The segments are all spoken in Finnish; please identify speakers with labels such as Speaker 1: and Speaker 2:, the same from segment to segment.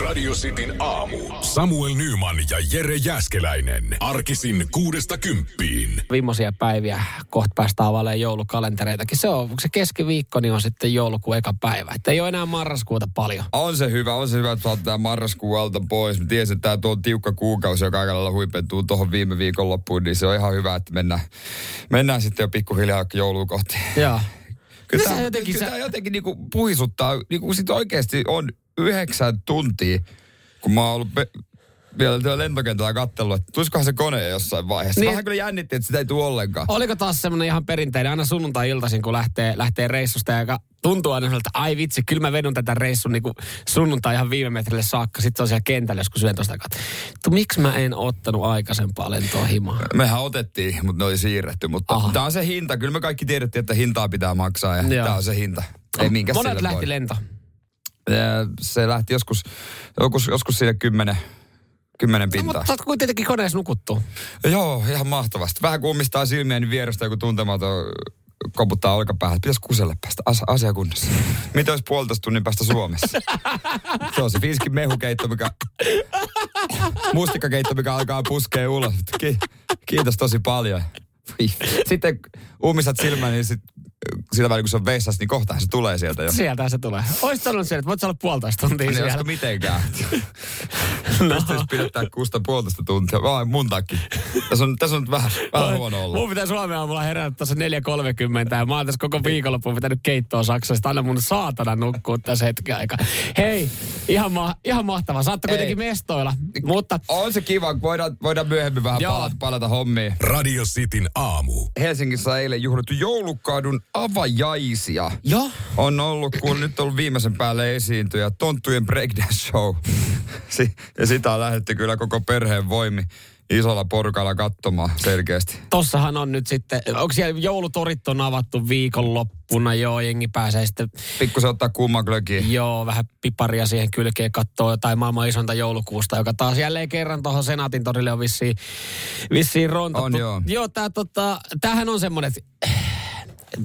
Speaker 1: Radio Cityn aamu. Samuel Nyman ja Jere Jäskeläinen. Arkisin kuudesta kymppiin.
Speaker 2: Viimmoisia päiviä kohta päästä availemaan joulukalentereitakin. Se on, se keskiviikko, niin on sitten joulukuun eka päivä. Että ei ole enää marraskuuta paljon.
Speaker 3: On se hyvä, on se hyvä, että saat marraskuun alta pois. Mä tiesin, että tämä tuo tiukka kuukausi, joka aika lailla huipentuu tuohon viime viikon loppuun, niin se on ihan hyvä, että mennään, mennään sitten jo pikkuhiljaa jouluun kohti.
Speaker 2: Joo.
Speaker 3: Kyllä tämä jotenkin, kyllä
Speaker 2: sä-
Speaker 3: tämä jotenkin niinku puhisuttaa, niinku sit oikeasti on yhdeksän tuntia, kun mä oon ollut pe- vielä tuolla lentokentällä katsellut, että tulisikohan se kone jossain vaiheessa.
Speaker 2: Niin.
Speaker 3: Vähän kyllä jännitti, että sitä ei tule ollenkaan.
Speaker 2: Oliko taas semmoinen ihan perinteinen, aina sunnuntai-iltaisin, kun lähtee, lähtee reissusta, joka tuntuu aina että ai vitsi, kyllä mä vedun tätä reissun niin sunnuntai ihan viime metrille saakka. Sitten se on siellä kentällä, jos kun syön tuosta kautta. Tu, miksi mä en ottanut aikaisempaa lentoa himaa?
Speaker 3: Mehän otettiin, mutta ne oli siirretty. Mutta
Speaker 2: Aha.
Speaker 3: tämä on se hinta. Kyllä me kaikki tiedettiin, että hintaa pitää maksaa ja
Speaker 2: Joo.
Speaker 3: tämä on se hinta. Ei minkä
Speaker 2: Monet lähti
Speaker 3: voi.
Speaker 2: lento.
Speaker 3: Se lähti joskus, joskus, joskus siinä kymmenen, kymmenen
Speaker 2: No,
Speaker 3: pintaa.
Speaker 2: mutta sä oot kuitenkin koneessa nukuttu.
Speaker 3: Joo, ihan mahtavasti. Vähän kummistaa silmiä, niin vierestä joku tuntematon koputtaa olkapäähän. Pitäisi kuselle päästä as- asiakunnassa. Mitä olisi puolitoista tunnin päästä Suomessa? Se on se fiiskin mehukeitto, mikä... Mustikkakeitto, mikä alkaa puskea ulos. Ki- kiitos tosi paljon. Sitten ummistat silmän, niin sit, sillä välin kun se on vessassa, niin kohtaan se tulee sieltä jo.
Speaker 2: Sieltä se tulee. Oisit sanonut sen, että voit sä olla puolitoista tuntia
Speaker 3: Niin
Speaker 2: siellä.
Speaker 3: mitenkään?
Speaker 2: No.
Speaker 3: Pystyisi pidättää kusta puolitoista tuntia. Vai mun takia. Tässä on, tässä on vähän, vähän huono olla.
Speaker 2: Mun pitää Suomen aamulla herätä tuossa 4.30 ja mä oon tässä koko viikonloppuun pitänyt keittoa Saksasta. Anna mun saatana nukkua tässä hetken aikaa. Hei, ihan, ma- ihan mahtavaa. Saatte
Speaker 3: Ei.
Speaker 2: kuitenkin mestoilla. Mutta
Speaker 3: On se kiva, voidaan, voidaan myöhemmin vähän
Speaker 2: Joo.
Speaker 3: palata, palata hommiin.
Speaker 1: Radio Cityn aamu.
Speaker 3: Helsingissä eilen juhlittu joulukadun avajaisia.
Speaker 2: joo,
Speaker 3: On ollut, kun nyt on ollut viimeisen päälle esiintyjä, Tonttujen breakdance show. Si- ja sitä on lähdetty kyllä koko perheen voimi isolla porukalla katsomaan selkeästi.
Speaker 2: tossahan on nyt sitten, onko siellä joulutorit on avattu viikonloppuna, joo, jengi pääsee sitten,
Speaker 3: Pikkusen ottaa kumman glögiin.
Speaker 2: joo, vähän piparia siihen kylkeen kattoo jotain maailman isointa joulukuusta, joka taas jälleen kerran tuohon Senaatin torille on vissiin, vissiin rontattu.
Speaker 3: On, joo.
Speaker 2: Joo, tää, tota, tämähän on semmoinen, että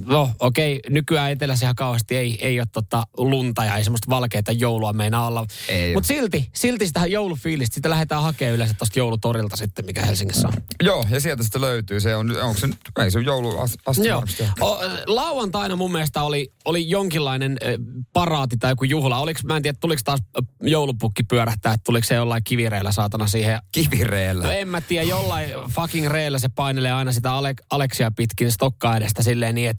Speaker 2: No okei, nykyään etelässä ihan kauheasti ei, ei ole tota lunta ja ei semmoista valkeita joulua meinaa olla. Mutta silti, silti sitä joulufiilistä, sitä lähdetään hakemaan yleensä tuosta joulutorilta sitten, mikä Helsingissä on.
Speaker 3: Joo, ja sieltä sitten löytyy. Se on, onko se nyt, ei se joulu
Speaker 2: Joo. O, lauantaina mun mielestä oli, oli jonkinlainen ö, paraati tai joku juhla. Oliks, mä en tiedä, tuliko taas joulupukki pyörähtää, että tuliko se jollain kivireillä saatana siihen.
Speaker 3: Kivireellä.
Speaker 2: No en mä tiedä, jollain fucking reillä se painelee aina sitä Ale- Aleksia pitkin stokkaa edestä silleen niin, että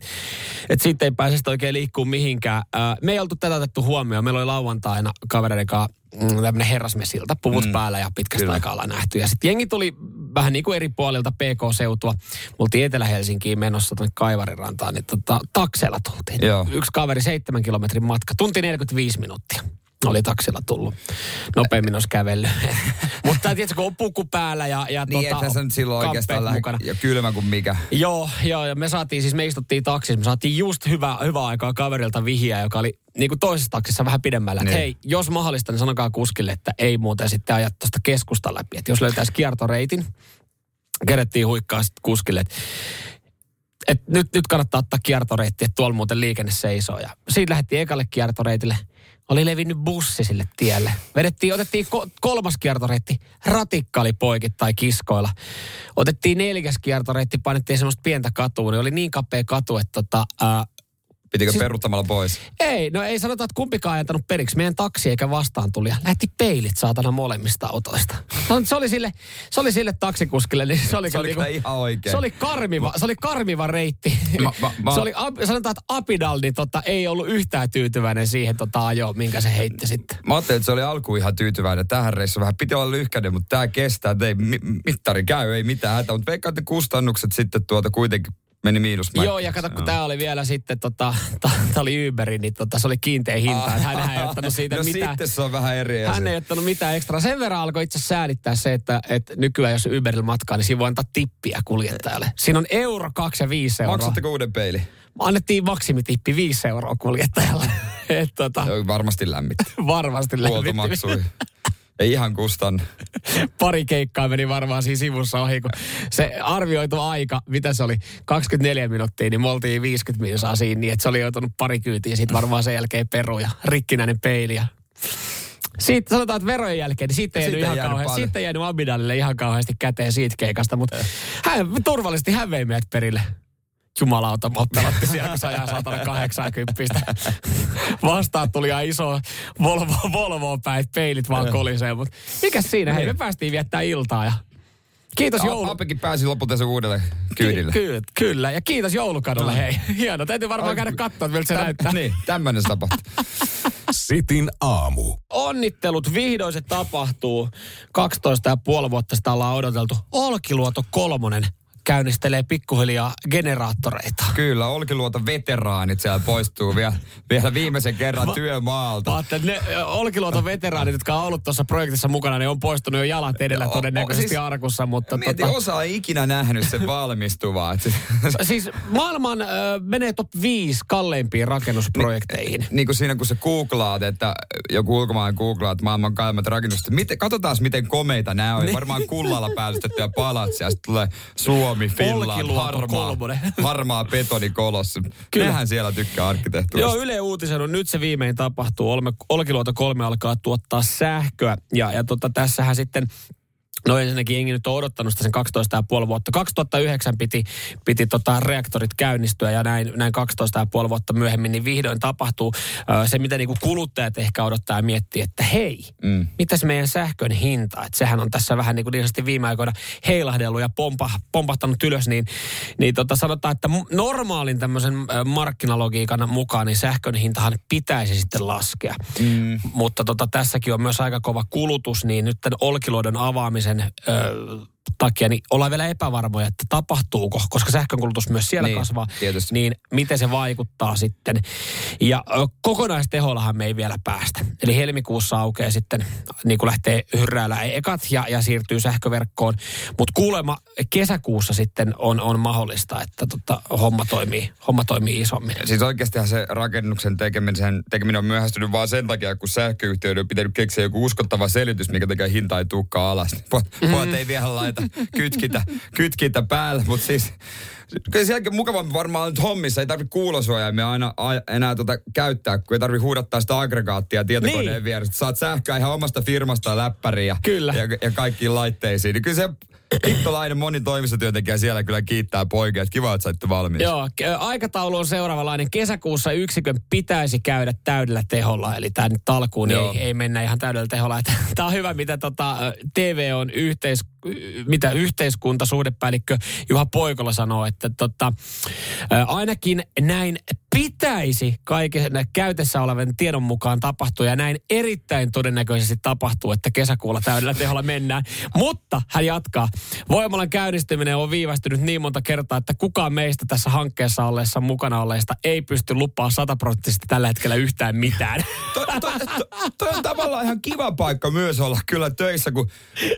Speaker 2: et siitä ei pääse sitä oikein liikkuu mihinkään. Ö, me ei oltu tätä otettu huomioon. Meillä oli lauantaina kavereiden kanssa mm, tämmöinen herrasmesilta, puvut mm. päällä ja pitkästä
Speaker 3: Kyllä.
Speaker 2: aikaa ollaan nähty. Ja sitten jengi tuli vähän niin kuin eri puolilta PK-seutua. Me oltiin Etelä-Helsinkiin menossa tuonne Kaivarirantaan, niin tota, takseilla tultiin.
Speaker 3: Joo.
Speaker 2: Yksi kaveri seitsemän kilometrin matka, tunti 45 minuuttia. Oli taksilla tullut. Nopeammin olisi kävellyt. Mutta tiedätkö, kun on puku päällä ja, ja
Speaker 3: Niin,
Speaker 2: tota,
Speaker 3: että sä nyt silloin oikeastaan lähde,
Speaker 2: mukana.
Speaker 3: ja kylmä kuin mikä.
Speaker 2: Joo, joo, ja me saatiin, siis me istuttiin taksissa, me saatiin just hyvä, hyvä aikaa kaverilta vihjeä, joka oli niin kuin toisessa taksissa vähän pidemmällä. Niin.
Speaker 3: Niin.
Speaker 2: Hei, jos mahdollista, niin sanokaa kuskille, että ei muuten sitten ajat tuosta keskustan läpi. Että jos löytäisi kiertoreitin, kerettiin huikkaa sitten kuskille, että et nyt, nyt kannattaa ottaa kiertoreitti, että tuolla muuten liikenne seisoo. Ja siitä lähdettiin ekalle kiertoreitille. Oli levinnyt bussi sille tielle. Vedettiin, otettiin ko- kolmas kiertoreitti. Ratikka oli poikittain kiskoilla. Otettiin neljäs kiertoreitti, painettiin semmoista pientä katua. Niin oli niin kapea katu, että tota, ää,
Speaker 3: Pitikö
Speaker 2: Siis-
Speaker 3: peruuttamalla pois?
Speaker 2: ei, no ei sanota, että kumpikaan ei antanut periksi. Meidän taksi eikä vastaan tuli. Lähti peilit saatana molemmista autoista. No, se oli sille, se oli sille taksikuskille, niin se oli,
Speaker 3: Se oli
Speaker 2: niinku-
Speaker 3: ihan oikein.
Speaker 2: se oli karmiva, se oli karmiva reitti.
Speaker 3: Ma- ma- ma-
Speaker 2: se oli, sanotaan, että Apidal niin tota, ei ollut yhtään tyytyväinen siihen tota, ajoon, minkä se heitti sitten.
Speaker 3: Mä ajattelin, että se oli alkuun ihan tyytyväinen. Tähän reissuun vähän piti olla lyhkäinen, mutta tämä kestää. Ei, mi- mittari käy, ei mitään hätä. Mutta veikkaan, että kustannukset sitten tuota kuitenkin meni miinusmerkkiin.
Speaker 2: Joo, ja kato, kun tämä oli vielä sitten, tota, tämä oli Uberi, niin tota, se oli kiinteä hinta. että Hän ei ottanut siitä
Speaker 3: no
Speaker 2: mitään.
Speaker 3: sitten se on vähän eri
Speaker 2: Hän ei ottanut mitään ekstra. Sen verran alkoi itse säädittää se, että, että nykyään jos Uberilla matkaa, niin siinä voi antaa tippiä kuljettajalle. Siinä on euro, kaksi ja viisi euroa.
Speaker 3: Maksatteko uuden peili?
Speaker 2: Annettiin maksimitippi viisi euroa kuljettajalle. Et, tota,
Speaker 3: Joo, varmasti lämmitti.
Speaker 2: varmasti lämmitti.
Speaker 3: Huoltomaksui. Ei ihan kustan.
Speaker 2: Pari keikkaa meni varmaan siinä sivussa ohi, kun se arvioitu aika, mitä se oli, 24 minuuttia, niin me oltiin 50 minuuttia siinä, niin että se oli joutunut pari kyytiä, sitten varmaan sen jälkeen peruja, rikkinäinen peili ja Siitä sanotaan, että verojen jälkeen, niin siitä ei jäänyt, ihan
Speaker 3: jäänyt
Speaker 2: kauheasti,
Speaker 3: paljon.
Speaker 2: siitä ei jäänyt Abidalille ihan kauheasti käteen siitä keikasta, mutta hän turvallisesti hän vei meidät perille. Jumalauta, mottalotti siellä, kun se ajaa 180. Vastaan tuli ihan iso Volvo, Volvo päin, että peilit vaan kolisee, mutta mikä siinä, hei, me päästiin viettää iltaa ja kiitos joulu.
Speaker 3: Apekin pääsi lopulta sen uudelle kyydille.
Speaker 2: Ky- kyllä, ja kiitos joulukadulle,
Speaker 3: No.
Speaker 2: hei. Hieno, täytyy varmaan
Speaker 3: Ai,
Speaker 2: käydä katsoa, miltä se
Speaker 3: Täm-
Speaker 2: näyttää.
Speaker 3: Niin, tämmöinen se tapahtui.
Speaker 1: Sitin aamu.
Speaker 2: Onnittelut, vihdoin se tapahtuu. 12 ja puoli vuotta sitä ollaan odoteltu. Olkiluoto kolmonen käynnistelee pikkuhiljaa generaattoreita.
Speaker 3: Kyllä, Olkiluoto veteraanit siellä poistuu vielä, vielä viimeisen kerran
Speaker 2: Va-
Speaker 3: työmaalta.
Speaker 2: Mä ne ö, Olkiluoton veteraanit, jotka on ollut tuossa projektissa mukana, ne on poistunut jo jalat edellä
Speaker 3: Joo,
Speaker 2: todennäköisesti
Speaker 3: siis-
Speaker 2: arkussa, mutta
Speaker 3: Mietin,
Speaker 2: tota,
Speaker 3: osa ei ikinä nähnyt sen valmistuvaa. Se-
Speaker 2: siis maailman ö, menee top 5 kalleimpiin rakennusprojekteihin.
Speaker 3: niin kuin siinä, kun sä googlaat, että joku ulkomaan googlaat maailman kalleimmat rakennukset. Miten, katsotaan, miten komeita nämä on.
Speaker 2: Niin.
Speaker 3: Varmaan kullalla päällystettyjä palatsia. Ja sitten tulee Suomi, Finland,
Speaker 2: Olkiluoto
Speaker 3: harmaa, harmaa betonikolossi.
Speaker 2: Kyllä.
Speaker 3: Nehän siellä tykkää arkkitehtuurista.
Speaker 2: Joo, Yle uutisoinut, nyt se viimein tapahtuu. Olme, Olkiluoto 3 alkaa tuottaa sähköä. Ja, ja tota, tässähän sitten No ensinnäkin jengi nyt on odottanut sitä sen 12,5 vuotta. 2009 piti, piti tota reaktorit käynnistyä ja näin, näin 12,5 vuotta myöhemmin, niin vihdoin tapahtuu se, mitä niinku kuluttajat ehkä odottaa ja miettii, että hei, mm. mitäs meidän sähkön hinta? Että sehän on tässä vähän niin kuin niin viime aikoina heilahdellut ja pompa, pompahtanut ylös, niin, niin tota sanotaan, että normaalin tämmöisen markkinalogiikan mukaan, niin sähkön hintahan pitäisi sitten laskea. Mm. Mutta tota, tässäkin on myös aika kova kulutus, niin nyt tämän Olkiluodon avaamisen ö, takia niin ollaan vielä epävarmoja, että tapahtuuko, koska sähkönkulutus myös siellä
Speaker 3: Niin,
Speaker 2: kasvaa,
Speaker 3: tietysti.
Speaker 2: niin miten se vaikuttaa sitten. Ja kokonaistehollahan me ei vielä päästä. Eli helmikuussa aukeaa sitten, niin kuin lähtee hyrräillä ekat ja, ja siirtyy sähköverkkoon. Mutta kuulemma kesäkuussa sitten on, on mahdollista, että tota, homma, toimii, homma toimii isommin.
Speaker 3: Siis oikeastihan se rakennuksen tekeminen, tekeminen on myöhästynyt vaan sen takia, kun sähköyhtiöiden on pitänyt keksiä joku uskottava selitys, mikä tekee hinta ei tukkaa alas. Niin Pojat ei vielä laita kytkintä, kytkintä päälle, mutta siis kyllä jälkeen mukavampi varmaan nyt hommissa. Ei tarvitse kuulosuojaimia aina a, enää tota käyttää, kun ei tarvitse huudattaa sitä aggregaattia tietokoneen
Speaker 2: Niin.
Speaker 3: vieressä. Saat sähköä ihan omasta firmasta läppäriin ja,
Speaker 2: Kyllä.
Speaker 3: ja, ja kaikkiin laitteisiin. Niin kyllä se hittolainen moni toimistotyöntekijä siellä kyllä kiittää poikia, että kiva, että saitte valmiiksi.
Speaker 2: Joo, aikataulu on seuraavanlainen. Kesäkuussa yksikön pitäisi käydä täydellä teholla, eli tämä nyt alkuun
Speaker 3: Joo.
Speaker 2: ei, ei mennä ihan täydellä teholla. Tämä on hyvä, mitä tota, TV on yhteis, mitä yhteiskuntasuhdepäällikkö Juha Poikola sanoo, että tota, ä, ainakin näin pitäisi kaiken käytössä olevan tiedon mukaan tapahtua ja näin erittäin todennäköisesti tapahtuu, että kesäkuulla täydellä teholla mennään. Mutta hän jatkaa. Voimalan käynnistyminen on viivästynyt niin monta kertaa, että kukaan meistä tässä hankkeessa olleessa mukana olleista ei pysty lupaamaan sataprosenttisesti tällä hetkellä yhtään mitään.
Speaker 3: Toi, toi, toi, toi on tavallaan ihan kiva paikka myös olla kyllä töissä, kun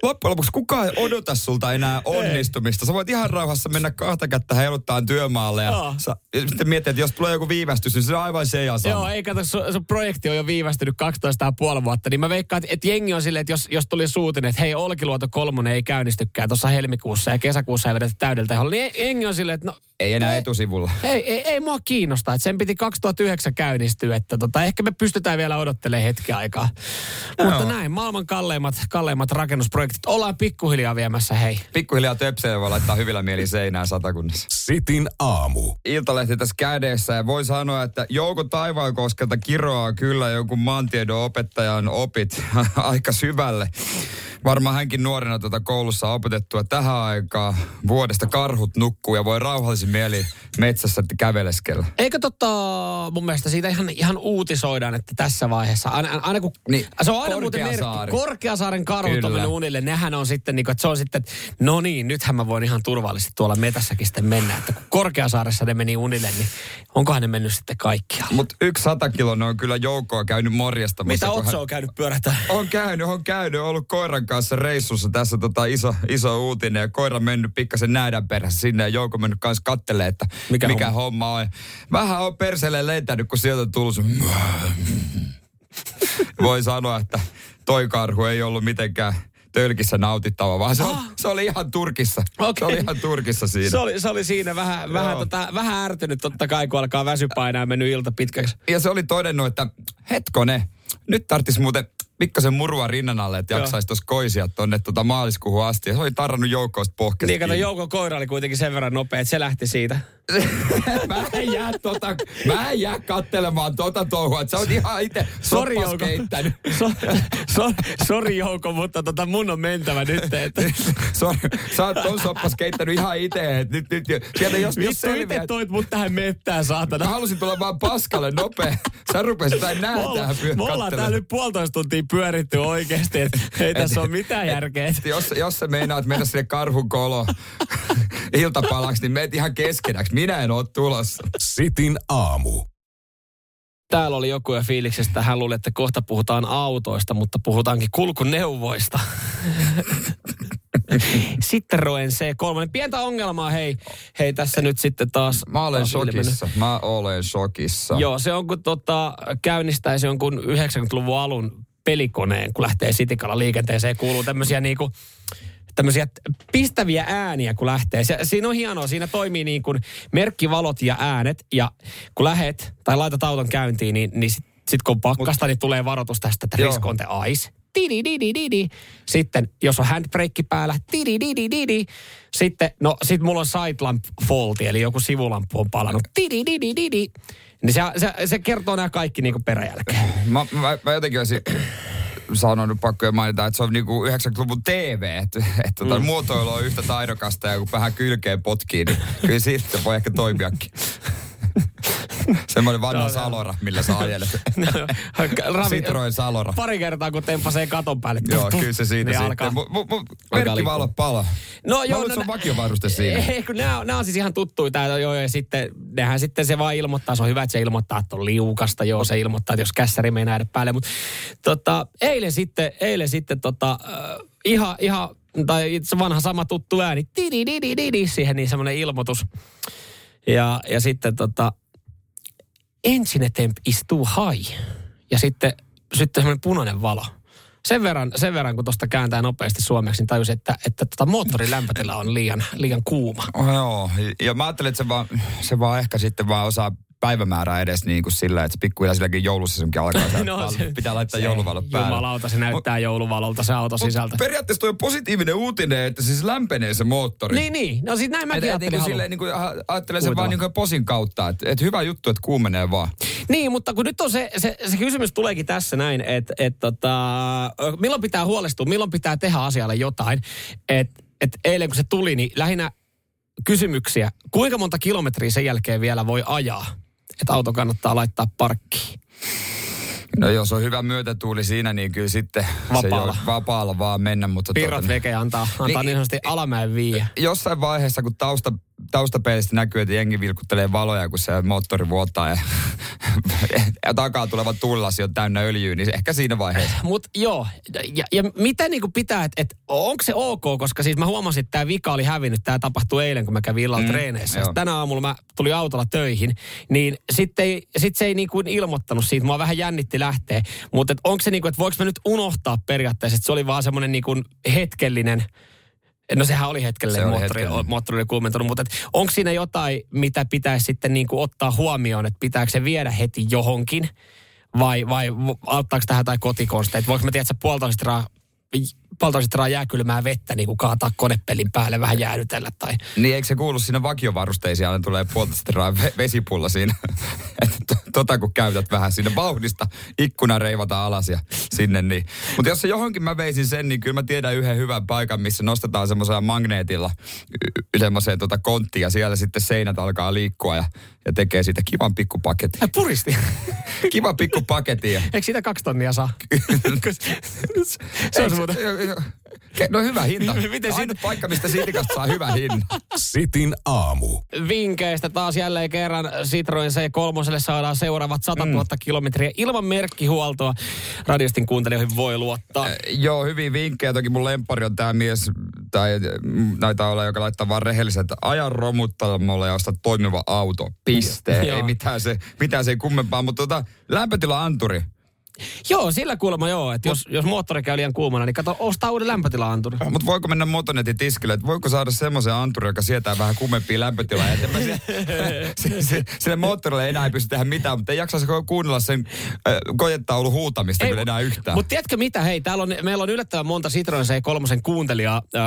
Speaker 3: loppujen lopuksi kukaan ei odota sulta enää onnistumista. Sä voit ihan rauhassa mennä kahta kättä heiluttaa työmaalle ja,
Speaker 2: Joo.
Speaker 3: sä, ja sitten miettiä, että jos tulee joku viivästys, niin se on aivan se ja sama.
Speaker 2: Joo, ei kato, sun, sun projekti on jo viivästynyt 12,5 vuotta, niin mä veikkaan, että, että jengi on silleen, että jos, jos tuli suutinen, että hei, Olkiluoto kolmonen ei käynnistykään tuossa helmikuussa ja kesäkuussa ei vedetä teholla, niin jengi on silleen, että no
Speaker 3: Ei enää etusivulla.
Speaker 2: ei, ei, ei mua kiinnosta, että sen piti 2009 käynnistyä, että tota, ehkä me pystytään vielä odottelemaan hetki aikaa. Mutta näin, maailman kalleimmat, kalleimmat rakennusprojektit ollaan pikkuhiljaa viemässä, hei.
Speaker 3: Pikkuhiljaa töpsejä voi laittaa hyvillä mielin seinään satakunnassa.
Speaker 1: Sitin aamu.
Speaker 3: Iltalehti tässä kädessä ja voi sanoa, että Jouko Taivaakoskelta kiroaa kyllä joku maantiedon opettajan opit aika syvälle. Varmaan hänkin nuorena tuota koulussa opetettua tähän aikaan vuodesta karhut nukkuu ja voi rauhallisin mieli metsässä käveleskellä.
Speaker 2: Eikö tota, mun mielestä siitä ihan, ihan uutisoidaan, että tässä vaiheessa, aina, aina kun,
Speaker 3: Niin,
Speaker 2: se on aina muuten merkki. Korkeasaaren karhut on
Speaker 3: Kyllä.
Speaker 2: mennyt unille, nehän on sitten, niin kuin, että se on sitten, että no niin, nythän mä voin ihan turvallisesti tuolla metässäkin sitten mennä, että kun Korkeasaaressa ne meni unille, niin onkohan ne mennyt sitten kaikkialla?
Speaker 3: Mutta yksi sata kilon on kyllä Joukoa käynyt morjastamassa.
Speaker 2: Mitä
Speaker 3: hän-
Speaker 2: Otso on käynyt pyörätä?
Speaker 3: On käynyt, on käynyt. On ollut koiran kanssa reissussa. Tässä tota iso, iso uutinen. Ja koira mennyt pikkasen näädän perässä sinne. Ja Jouko mennyt kanssa kattelee, että
Speaker 2: Mikä
Speaker 3: mikä, mikä homma. on. Vähän on perseelle lentänyt, kun sieltä on tullut se... Voi sanoa, että toi karhu ei ollut mitenkään tölkissä nautittava, vaan se, oli, se oli ihan Turkissa. Se
Speaker 2: Ah. Okei.
Speaker 3: oli ihan Turkissa siinä.
Speaker 2: Se oli, se oli siinä vähän, vähän, tota, vähän ärtynyt totta kai, kun alkaa väsy painaa ja mennyt ilta pitkäksi.
Speaker 3: Ja se oli todennut, että hetkone, nyt tarvitsisi muuten pikkasen murua rinnan alle, että jaksaisi tuossa koisia tonne tota maaliskuuhun asti. Ja se oli tarrannut joukkoista pohkesta.
Speaker 2: Niin, kato, Jouko koira oli kuitenkin sen verran nopea, että se lähti siitä.
Speaker 3: Mä en jää, tota, mä en jää kattelemaan tota touhua, että sä oot ihan itse
Speaker 2: Sori Jouko.
Speaker 3: keittänyt.
Speaker 2: So, so, sori Jouko, mutta tota mun on mentävä nyt. Että...
Speaker 3: Sori, sä oot ton soppas keittänyt ihan itse. Nyt, nyt, sieltä jos, jos
Speaker 2: Vittu
Speaker 3: selviää,
Speaker 2: itse toit mut tähän mettään, saatana.
Speaker 3: Mä halusin tulla vaan paskalle nopea. Sä rupesit tai
Speaker 2: olla-
Speaker 3: tähän pyö-
Speaker 2: me ollaan täällä nyt puolitoista tuntia pyöritty oikeasti, että ei tässä ole mitään järkeä.
Speaker 3: Jos, jos sä meinaat mennä sinne karhun kolo iltapalaksi, niin meet ihan keskenäksi. Minä en oo tulossa.
Speaker 1: Sitin aamu.
Speaker 2: Täällä oli joku ja fiiliksestä, hän luuli, että kohta puhutaan autoista, mutta puhutaankin kulkuneuvoista. Citroen C3. Pientä ongelmaa, hei, hei tässä nyt sitten taas.
Speaker 3: Mä olen
Speaker 2: taas ilmennyt.
Speaker 3: shokissa. Mä olen shokissa.
Speaker 2: Joo, se on kun tota, käynnistäisi jonkun 90-luvun alun pelikoneen, kun lähtee sitikalla liikenteeseen, kuuluu tämmöisiä niinku, tämmöisiä pistäviä ääniä, kun lähtee. Se, siinä on hienoa, siinä toimii niin kuin merkkivalot ja äänet, ja kun lähet tai laitat auton käyntiin, niin, niin sitten sit kun on pakkasta, niin tulee varoitus tästä, että risk on the ice. Tidididididi. Sitten, jos on handbrake päällä, tidididididi. Sitten, no sit mulla on side lamp faulti, eli joku sivulamppu on palannut. Tidididididi. Niin se, se, se kertoo nämä kaikki niinku peräjälkeen.
Speaker 3: Mä, mä, mä jotenkin olisin sanonut pakko jo mainita, että se on niinku 90-luvun TV, että et, tota, mm. muotoilu on yhtä taidokasta ja kun vähän kylkeen potkii, niin kyllä siitä voi ehkä toimiakin. Semmoinen vanha Salora, millä sä ajelet.
Speaker 2: Ravi-
Speaker 3: Citroen Salora.
Speaker 2: Pari kertaa, kun tempasee katon päälle.
Speaker 3: Joo, kyllä se siitä
Speaker 2: niin
Speaker 3: sitten.
Speaker 2: alkaa.
Speaker 3: Mu, mu, mu,
Speaker 2: alkaa
Speaker 3: merkkivalo
Speaker 2: liikkua.
Speaker 3: palo.
Speaker 2: No
Speaker 3: Mä
Speaker 2: joo, no,
Speaker 3: se on
Speaker 2: nä-
Speaker 3: vakiovaruste siinä.
Speaker 2: Ei, kun nämä, nämä on siis ihan tuttuja. Tää, joo, ja sitten, nehän sitten se vaan ilmoittaa, se on hyvä, että se ilmoittaa, että on liukasta. Joo, se ilmoittaa, että jos kässäri meinaa jäädä päälle. Mutta tota, eilen sitten, eilen sitten tota, äh, ihan, ihan, tai se vanha sama tuttu ääni, tidididididi, siihen niin semmoinen ilmoitus. Ja, ja sitten tota, engine temp is too high. Ja sitten, sitten semmoinen punainen valo. Sen verran, sen verran kun tuosta kääntää nopeasti suomeksi, niin tajusin, että, että tota moottorin lämpötila on liian, liian kuuma.
Speaker 3: Oh, joo, ja mä ajattelin, että se vaan, se vaan ehkä sitten vaan osaa päivämäärää edes niin kuin sillä, että pikkuhiljaa silläkin joulusesonkin alkaa. no,
Speaker 2: se-
Speaker 3: pitää laittaa
Speaker 2: se-
Speaker 3: jouluvalot päälle.
Speaker 2: Jumalauta, se näyttää jouluvalolta se auto sisältä.
Speaker 3: Periaatteessa toi on positiivinen uutinen, että siis lämpenee se moottori.
Speaker 2: Niin, niin. No siis näin mäkin
Speaker 3: et, niin
Speaker 2: ajattelin
Speaker 3: silleen, niin kuin, ajattelen sen vaan niin kuin posin kautta, että et hyvä juttu, että kuumenee vaan.
Speaker 2: Niin, mutta kun nyt on se, se, se kysymys tuleekin tässä näin, että et, tota, milloin pitää huolestua, milloin pitää tehdä asialle jotain. Että et eilen kun se tuli, niin lähinnä kysymyksiä, kuinka monta kilometriä sen jälkeen vielä voi ajaa, että auto kannattaa laittaa parkkiin.
Speaker 3: No jos on hyvä myötätuuli siinä, niin kyllä sitten
Speaker 2: Vapaalla.
Speaker 3: se jo, vapaalla vaan mennä. Mutta
Speaker 2: Pirrat
Speaker 3: tuota,
Speaker 2: veke antaa, antaa niin,
Speaker 3: Niin-
Speaker 2: niin sanotusti alamäen viiä.
Speaker 3: jossain vaiheessa, kun tausta, taustapeilistä näkyy, että jengi vilkuttelee valoja, kun se moottori vuotaa ja, ja takaa tuleva tullasi on täynnä öljyä, niin ehkä siinä vaiheessa.
Speaker 2: Mutta joo, ja, ja mitä niinku pitää, että et, onko se ok, koska siis mä huomasin, että tämä vika oli hävinnyt, tämä tapahtui eilen, kun mä kävin illalla mm, treeneissä. tänä aamulla mä tulin autolla töihin, niin sitten sit se ei niinku ilmoittanut siitä, mua vähän jännitti lähteä. Mutta onko se niinku, että voiko mä nyt unohtaa periaatteessa, että se oli vaan semmoinen niinku hetkellinen, No sehän oli hetkellinen,
Speaker 3: Se
Speaker 2: moottori,
Speaker 3: hetkellinen.
Speaker 2: moottori oli kuumentunut, mutta onko siinä jotain, mitä pitäisi sitten niinku ottaa huomioon, että pitääkö se viedä heti johonkin? Vai, vai auttaako tähän jotain kotikonsteita? Voinko mä tiedä, että puolitoista puolitoista litraa jääkylmää vettä niin kuin kaataa konepellin päälle vähän jäädytellä tai...
Speaker 3: Niin eikö se kuulu siinä vakiovarusteisiin, aina tulee litraa ve- vesipullo siinä. Tota kun käytät vähän siinä vauhdista, ikkuna reivata alas ja sinne niin. Mutta jos se johonkin mä veisin sen, niin kyllä mä tiedän yhden hyvän paikan, missä nostetaan semmoisella magneetilla y- semmoiseen tota konttiin ja siellä sitten seinät alkaa liikkua ja, ja tekee siitä kivan pikkupaketin.
Speaker 2: Ai puristi.
Speaker 3: Kiva pikkupaketin. Ja...
Speaker 2: Eikö siitä kaksi tonnia saa? se on muuten...
Speaker 3: No hyvä hinta.
Speaker 2: Miten
Speaker 3: Ainut paikka, mistä sitikasta saa hyvä hinta.
Speaker 1: Sitin aamu.
Speaker 2: Vinkkeistä taas jälleen kerran Citroen C3 saadaan seuraavat 100 000 kilometriä ilman merkkihuoltoa. Radiostin kuuntelijoihin voi luottaa.
Speaker 3: Joo, hyviä vinkkejä. Toki mun lempari on tämä mies, tai mm, näitä olla, joka laittaa vaan rehelliset, että aja romuttamolle ja osta toimiva auto. Piste. Ei mitään se, mitään se ei kummempaa. Mutta tota, lämpötila-anturi.
Speaker 2: Joo, sillä kuulemma joo, että jos, jos moottori käy liian kuumana, niin kato, ostaa uuden lämpötila-anturi.
Speaker 3: Mutta voiko mennä Motonetin tiskille, että voiko saada semmoisen anturin, joka sietää vähän kuumempia lämpötilaa? Ja että se, se, se, sille moottorille enää ei pysty tehdä mitään, mutta ei jaksaisi kuunnella sen äh, kojetaulun huutamista kyllä enää yhtään.
Speaker 2: Mutta tiedätkö mitä, hei, täällä on, meillä on yllättävän monta Citroen C3 kuuntelijaa äh,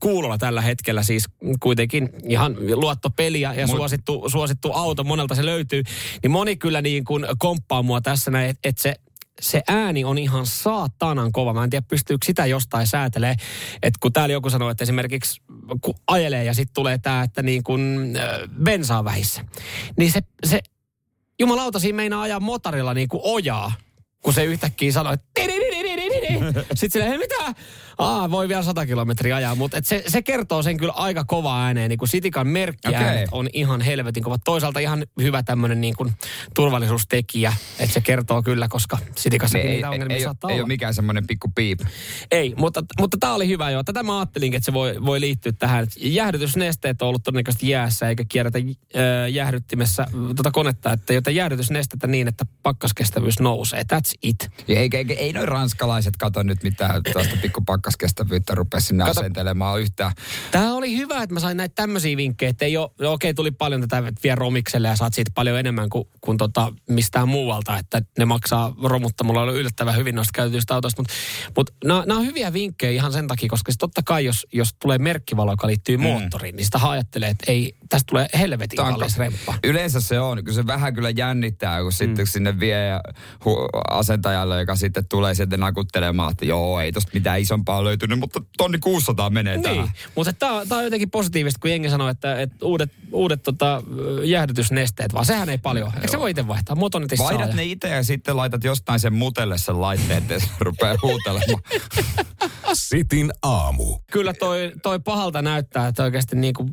Speaker 2: kuulolla tällä hetkellä, siis kuitenkin ihan luottopeliä ja Mut... suosittu, suosittu auto, monelta se löytyy, niin moni kyllä niin kuin komppaa mua tässä näin, että et se se ääni on ihan saatanan kova. Mä en tiedä, pystyykö sitä jostain säätelee. Että kun täällä joku sanoo, että esimerkiksi kun ajelee ja sitten tulee tämä, että niin kun äh, bensaa vähissä. Niin se, se jumalauta siinä meinaa ajaa motorilla niin kuin ojaa, kun se yhtäkkiä sanoo, että sitten silleen, mitä? Aa, voi vielä 100 kilometriä ajaa, mutta se, se kertoo sen kyllä aika kova ääneen, niin kuin Sitikan merkki okay. on ihan helvetin kova. Toisaalta ihan hyvä tämmöinen niin kuin turvallisuustekijä, että se kertoo kyllä, koska Sitikassa ei, niitä ongelmia
Speaker 3: ei,
Speaker 2: saattaa
Speaker 3: ei,
Speaker 2: olla.
Speaker 3: Ei ole mikään semmoinen pikku piip.
Speaker 2: Ei, mutta, mutta tämä oli hyvä jo. Tätä mä ajattelin, että se voi, voi liittyä tähän. Jäähdytysnesteet on ollut todennäköisesti jäässä eikä kierrätä äh, jäähdyttimessä tuota konetta, että joten jäähdytysnestettä niin, että pakkaskestävyys nousee. That's it.
Speaker 3: Eikä, eikä, ei noin ranskalaiset kato nyt mitään tuosta pikku pakkaskestävyyttä rupea sinne Kato, asentelemaan yhtään.
Speaker 2: Tämä oli hyvä, että mä sain näitä tämmöisiä vinkkejä, että ei ole, no okei, tuli paljon tätä vielä romikselle ja saat siitä paljon enemmän kuin, kuin tota, mistään muualta, että ne maksaa romuttamalla on yllättävän hyvin noista käytetyistä autoista, mutta, mutta nämä, nämä on hyviä vinkkejä ihan sen takia, koska totta kai jos, jos tulee merkkivalo, joka liittyy mm. moottoriin, niin sitä ajattelee, että ei, tästä tulee helvetin kallis remppa.
Speaker 3: Yleensä se on, kun se vähän kyllä jännittää, kun mm. sitten sinne vie hu- asentajalle, joka sitten tulee sieltä nakuttelemaan, että joo, ei tosta mitään isompaa löytynyt, mutta tonni 600 menee niin. tähän.
Speaker 2: Mutta tämä on jotenkin positiivista, kun jengi sanoo, että, että uudet, uudet tota, jäähdytysnesteet, vaan sehän ei paljon. Eikö se voi itse vaihtaa? Motonetissa
Speaker 3: Vaihdat ne itse ja sitten laitat jostain sen mutelle sen laitteen, että se rupeaa huutelemaan.
Speaker 1: Sitin aamu.
Speaker 2: Kyllä toi, toi pahalta näyttää, että oikeasti niin kuin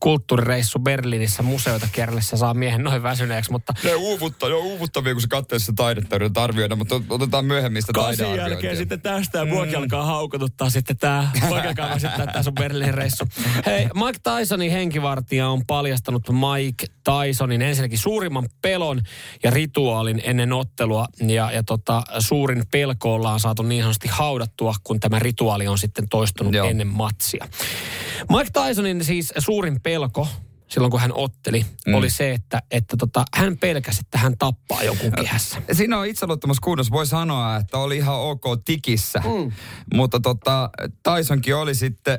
Speaker 2: kulttuurireissu Berliinissä museoita kierrellessä saa miehen noin väsyneeksi, mutta...
Speaker 3: Ne uuvuttaa, jo uuvuttavia, kun se katsoo sitä taidetta arvioida, mutta otetaan myöhemmin sitä taidearviointia.
Speaker 2: jälkeen sitten tästä ja mm. alkaa haukotuttaa sitten tämä, alkaa väsyttää tämä sun Berliinin reissu. Hei, Mike Tysonin henkivartija on paljastanut Mike Tysonin ensinnäkin suurimman pelon ja rituaalin ennen ottelua ja, ja tota, suurin pelko ollaan saatu niin sanotusti haudattua, kun tämä rituaali on sitten toistunut Joo. ennen matsia. Mike Tysonin siis suurin pelko silloin kun hän otteli, mm. oli se, että, että tota, hän pelkäsi, että hän tappaa jonkun kehässä.
Speaker 3: Siinä on itseluottamus kunnossa. Voi sanoa, että oli ihan ok tikissä. Mm. Mutta tota, Tysonkin oli sitten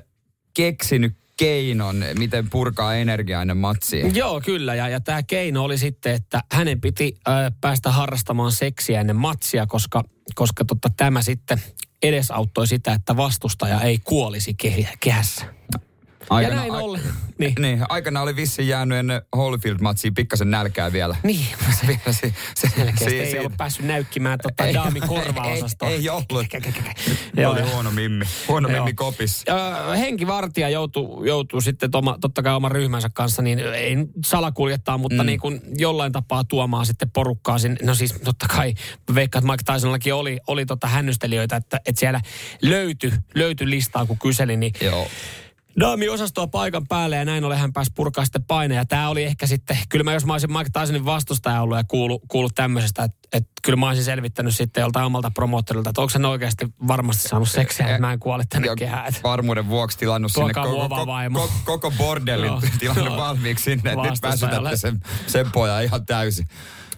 Speaker 3: keksinyt keinon, miten purkaa energiaa ennen matsia.
Speaker 2: Joo, kyllä. Ja, ja tämä keino oli sitten, että hänen piti äh, päästä harrastamaan seksiä ennen matsia, koska, koska tota, tämä sitten edesauttoi sitä, että vastustaja ei kuolisi kehässä. Aikana, ja näin ollen.
Speaker 3: Niin. niin. aikana oli vissi jäänyt ennen Holyfield-matsia pikkasen nälkää vielä.
Speaker 2: Niin. vielä se, se, Selkeästi se, ei se, ollut päässyt näykkimään tota daamin korvaosastoa.
Speaker 3: Ei, ei ollut. oli huono mimmi. Huono mimmi kopissa.
Speaker 2: henkivartija joutuu, joutuu sitten toma, totta kai oman ryhmänsä kanssa, niin ei salakuljettaa, mutta mm. niin kuin jollain tapaa tuomaan sitten porukkaa sinne. No siis totta kai veikkaan, että Mike Tysonallakin oli, oli tota hännystelijöitä, että, että siellä löytyi löyty listaa, kun kyseli, niin
Speaker 3: Joo
Speaker 2: Daami-osastoa paikan päälle ja näin ollen hän pääsi purkaa sitten paineja. Tämä oli ehkä sitten, kyllä mä jos mä olisin Mike Tysonin vastustaja ollut ja kuullut, kuullut tämmöisestä, että, että kyllä mä olisin selvittänyt sitten joltain omalta promoottorilta, että onko se oikeasti varmasti saanut seksiä, että mä en kuole tänne kehään.
Speaker 3: Varmuuden vuoksi tilannut sinne koko, koko, koko, koko bordellin, tilannut valmiiksi sinne, että nyt sen, sen pojan ihan täysin.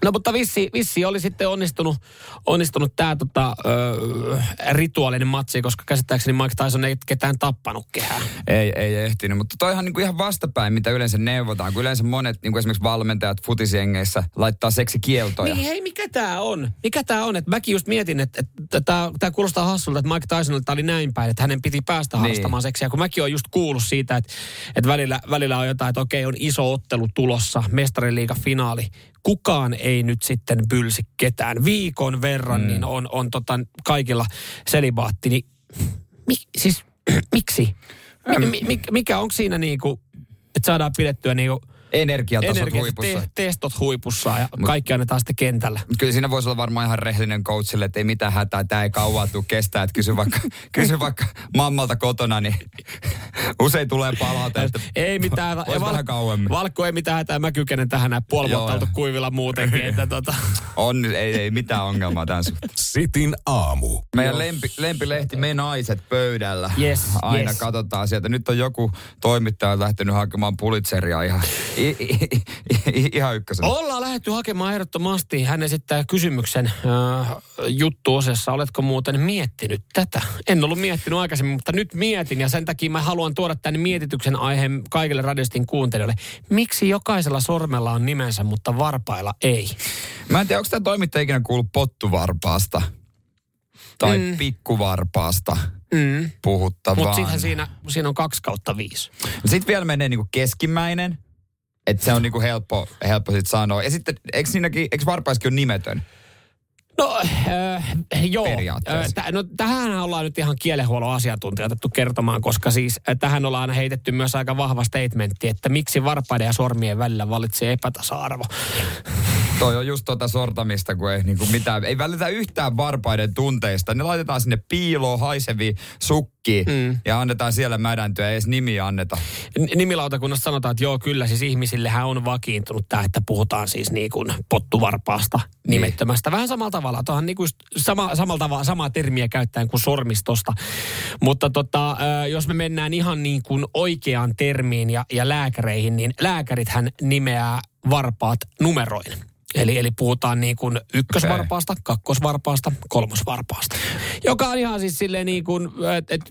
Speaker 2: No mutta vissi, vissi oli sitten onnistunut, onnistunut tämä tota, rituaalinen matsi, koska käsittääkseni Mike Tyson ei ketään tappanut kehää.
Speaker 3: Ei, ei ehtinyt, mutta toihan niinku ihan vastapäin, mitä yleensä neuvotaan. Kun yleensä monet, niinku esimerkiksi valmentajat futisjengeissä, laittaa seksikieltoja.
Speaker 2: Niin hei, mikä tämä on? Mikä tämä on? Että mäkin just mietin, että, että tämä kuulostaa hassulta, että Mike Tysonilta oli näin päin, että hänen piti päästä niin. harrastamaan seksiä. Kun mäkin olen just kuullut siitä, että, että välillä, välillä on jotain, että okei, on iso ottelu tulossa, mestariliiga finaali kukaan ei nyt sitten pylsi ketään. Viikon verran mm. niin on, on tota kaikilla selibaatti. Niin, mi, siis miksi? Mi, mi, mikä on siinä niinku, että saadaan pidettyä niinku
Speaker 3: energiatasot Energia, huipussa. Te,
Speaker 2: testot huipussa ja Mut, kaikki annetaan sitten kentällä.
Speaker 3: Kyllä siinä voisi olla varmaan ihan rehellinen coachille, että ei mitään hätää, tämä ei kauan tule kestää. Että kysy vaikka, kysy vaikka mammalta kotona, niin Usein tulee palaute, että
Speaker 2: Ei mitään.
Speaker 3: Vois vähän kauemmin.
Speaker 2: Valkku ei mitään hätää. Mä kykenen tähän näin puoli vuotta oltu kuivilla muutenkin. Että tota.
Speaker 3: on, ei, ei mitään ongelmaa tämän suhteen.
Speaker 1: Sitin aamu.
Speaker 3: Meidän lempi, lempilehti Me Naiset pöydällä.
Speaker 2: Yes,
Speaker 3: Aina
Speaker 2: yes.
Speaker 3: katsotaan sieltä. Nyt on joku toimittaja lähtenyt hakemaan Pulitzeria ihan, i, i, i, ihan ykkösenä.
Speaker 2: Ollaan lähdetty hakemaan ehdottomasti. Hän esittää kysymyksen äh, juttuosessa. Oletko muuten miettinyt tätä? En ollut miettinyt aikaisemmin, mutta nyt mietin. Ja sen takia mä haluan tuoda tänne mietityksen aiheen kaikille radiostin kuuntelijoille. Miksi jokaisella sormella on nimensä, mutta varpailla ei?
Speaker 3: Mä en tiedä, onko tämä toimittaja ikinä kuullut pottuvarpaasta tai
Speaker 2: Mm.
Speaker 3: pikkuvarpaasta
Speaker 2: Mm.
Speaker 3: puhuttavaan.
Speaker 2: Mutta siinä, siinä on kaksi kautta viisi.
Speaker 3: Sitten vielä menee niinku keskimmäinen, että se on niinku helppo, helppo sit sanoa. Ja sitten, eikö siinäkin, eikö varpaiskin ole nimetön?
Speaker 2: No, äh, joo.
Speaker 3: Periaatteessa.
Speaker 2: Äh, t- no, tähän ollaan nyt ihan kielenhuollon asiantuntija otettu kertomaan, koska siis äh, tähän ollaan heitetty myös aika vahva statementti, että miksi varpaiden ja sormien välillä valitsee epätasa-arvo.
Speaker 3: Toi on just tota sortamista, kun ei niinku mitään, ei välitä yhtään varpaiden tunteista. Ne laitetaan sinne piiloon haiseviin sukkiin mm. ja annetaan siellä mädäntyä, ei edes nimiä anneta.
Speaker 2: N- Nimilautakunnassa sanotaan, että joo, kyllä siis ihmisillehän on vakiintunut tämä, että puhutaan siis niin kuin pottuvarpaasta nimettömästä. Vähän samalla tavalla, tuohan niin kuin sama, samalla tavalla, samaa termiä käyttäen kuin sormistosta. Mutta tota, jos me mennään ihan niin kuin oikeaan termiin ja, ja lääkäreihin, niin lääkärithän nimeää varpaat numeroin. Eli, eli puhutaan niin kuin ykkösvarpaasta, okay. kakkosvarpaasta, kolmosvarpaasta. Joka on ihan siis silleen niin kuin, että et,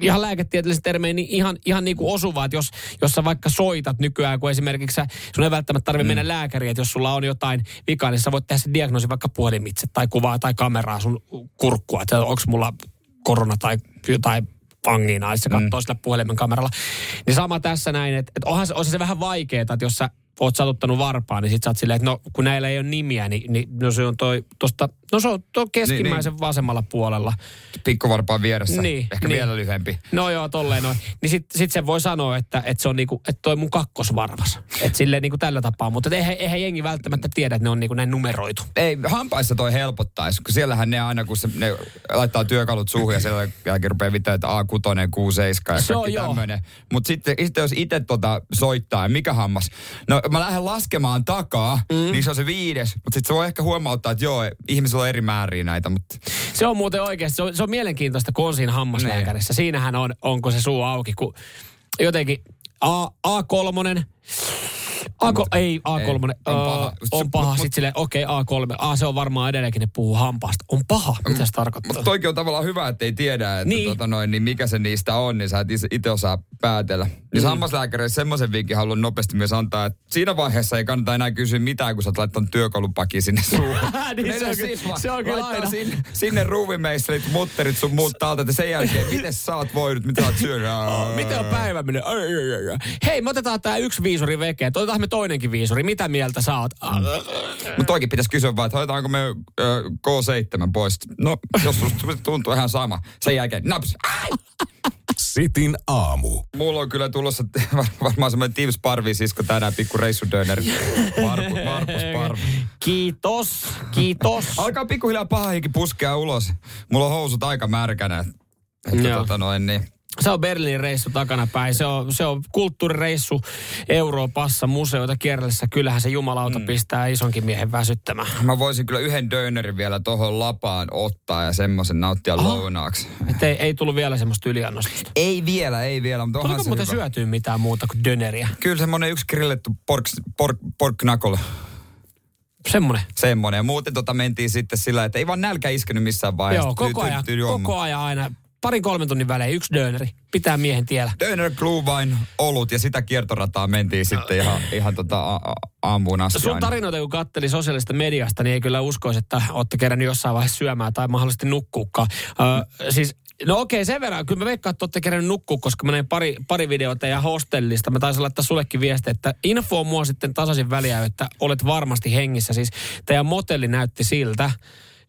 Speaker 2: ihan lääketieteellisen termein niin ihan, ihan niin kuin osuva, että jos, jos sä vaikka soitat nykyään, kun esimerkiksi sä, sun ei välttämättä tarvitse mm. mennä lääkäriin, että jos sulla on jotain vikaa, niin sä voit tehdä se diagnoosi vaikka puhelimitse tai kuvaa tai kameraa sun kurkkua, että onko mulla korona tai jotain angiinaa, se katsoo mm. sillä puhelimen kameralla. Niin sama tässä näin, että, että onhan se, on se vähän vaikeaa, että jos sä oot satuttanut varpaan, niin sit sä oot silleen, että no kun näillä ei ole nimiä, niin, niin no se on toi tosta, no se on tuo keskimmäisen niin, niin. vasemmalla puolella.
Speaker 3: Pikkuvarpaan vieressä,
Speaker 2: Niin,
Speaker 3: ehkä
Speaker 2: niin.
Speaker 3: vielä lyhyempi.
Speaker 2: No joo, tolleen noin. Niin sit, sit se voi sanoa, että, että se on niinku, että toi mun kakkosvarvas. Että silleen niinku tällä tapaa. Mutta et eihän, eihän jengi välttämättä tiedä, että ne on niinku näin numeroitu.
Speaker 3: Ei, hampaissa toi helpottaisi, kun siellähän ne aina, kun se, ne laittaa työkalut suuhun ja siellä jälkeen rupeaa vitää, että A6, Q7 ja
Speaker 2: Se on
Speaker 3: kaikki tämmöinen. Mutta sitten, sitten jos itse tota soittaa, mikä hammas? No mä lähden laskemaan takaa, mm. niin se on se viides. Mutta sitten se voi ehkä huomauttaa, että joo, ihmisillä on eri määriä näitä, mutta
Speaker 2: Se on muuten oikeasti, se on, se on mielenkiintoista konsin hammaslääkärissä. Siinähän on, onko se suu auki, kun jotenkin A, A3, A3, ei A3,
Speaker 3: Ei, on paha.
Speaker 2: on
Speaker 3: Se-
Speaker 2: paha. Sitten silleen, okei, okay, A3, A, se on varmaan edelleenkin, ne puhuu hampaasta. On paha, mitä se tarkoittaa?
Speaker 3: Mutta toikin on tavallaan hyvä, että ei tiedä, että
Speaker 2: Niin.
Speaker 3: Tota noin, niin mikä se niistä on, niin sä et itse osaa päätellä. Niin mm. hammaslääkäreissä semmoisen vinkin haluan nopeasti myös antaa, että siinä vaiheessa ei kannata enää kysyä mitään, kun sä oot laittanut työkalupakin sinne suuhun.
Speaker 2: Niin se on kyllä-
Speaker 3: siis
Speaker 2: se on kyllä aina.
Speaker 3: Sinne, sinne ruuvimeisselit, mutterit sun muut talta, että sen jälkeen, miten sä oot voinut, mitä sä oot syönyt.
Speaker 2: Miten on päivä mennyt? Hei, me otetaan tää yksi viisuri vekeä. Otetaan me toinenkin viisuri. Mitä mieltä sä oot? Mm.
Speaker 3: Mutta toikin pitäisi kysyä vaan, että hoitaanko me ö, K7 pois. No, jos tuntuu ihan sama. Sen jälkeen, naps!
Speaker 1: Sitin aamu.
Speaker 3: Mulla on kyllä tulossa var- varmaan semmoinen Teams Parvi-sisko tänään, pikku reissudöneri. Varpu, varpus parvi.
Speaker 2: Kiitos, kiitos.
Speaker 3: Alkaa pikkuhiljaa pahahikin puskea ulos. Mulla on housut aika märkänä. Että
Speaker 2: Joo.
Speaker 3: tota noin, niin.
Speaker 2: Se on Berliinin reissu takana päin. Se on, se on kulttuurireissu Euroopassa, museoita kierrellessä. Kyllähän se jumalauta mm. pistää isonkin miehen väsyttämään.
Speaker 3: Mä voisin kyllä yhden dönerin vielä tohon lapaan ottaa ja semmoisen nauttia
Speaker 2: Aha.
Speaker 3: lounaaksi.
Speaker 2: Et ei, ei tullut vielä semmoista yliannostusta.
Speaker 3: Ei vielä, ei vielä, mutta
Speaker 2: Tuliko muuten
Speaker 3: hyvä.
Speaker 2: syötyä mitään muuta kuin döneriä?
Speaker 3: Kyllä semmonen yksi grillettu pork, pork, pork knuckle.
Speaker 2: Semmoinen.
Speaker 3: Semmonen. Ja muuten tota mentiin sitten sillä, että ei vaan nälkä iskenyt missään vaiheessa.
Speaker 2: Joo, koko ajan, koko ajan aina. Parin kolmen tunnin välein yksi döneri. Pitää miehen tiellä.
Speaker 3: Döner, glühwein, olut ja sitä kiertorataa mentiin sitten ihan, ihan tota a- a- aamuun asti
Speaker 2: Sun tarinoita, kun katteli sosiaalista mediasta, niin ei kyllä uskoisi, että olette kerännyt jossain vaiheessa syömään tai mahdollisesti nukkuukaan. Ö, siis, no okei, sen verran. Kyllä mä veikkaan, että olette kerännyt nukkua, koska mä näin pari, pari videota ja hostellista. Mä taisin laittaa sullekin viesti, että info mua sitten tasaisin väliä, että olet varmasti hengissä. Siis teidän motelli näytti siltä,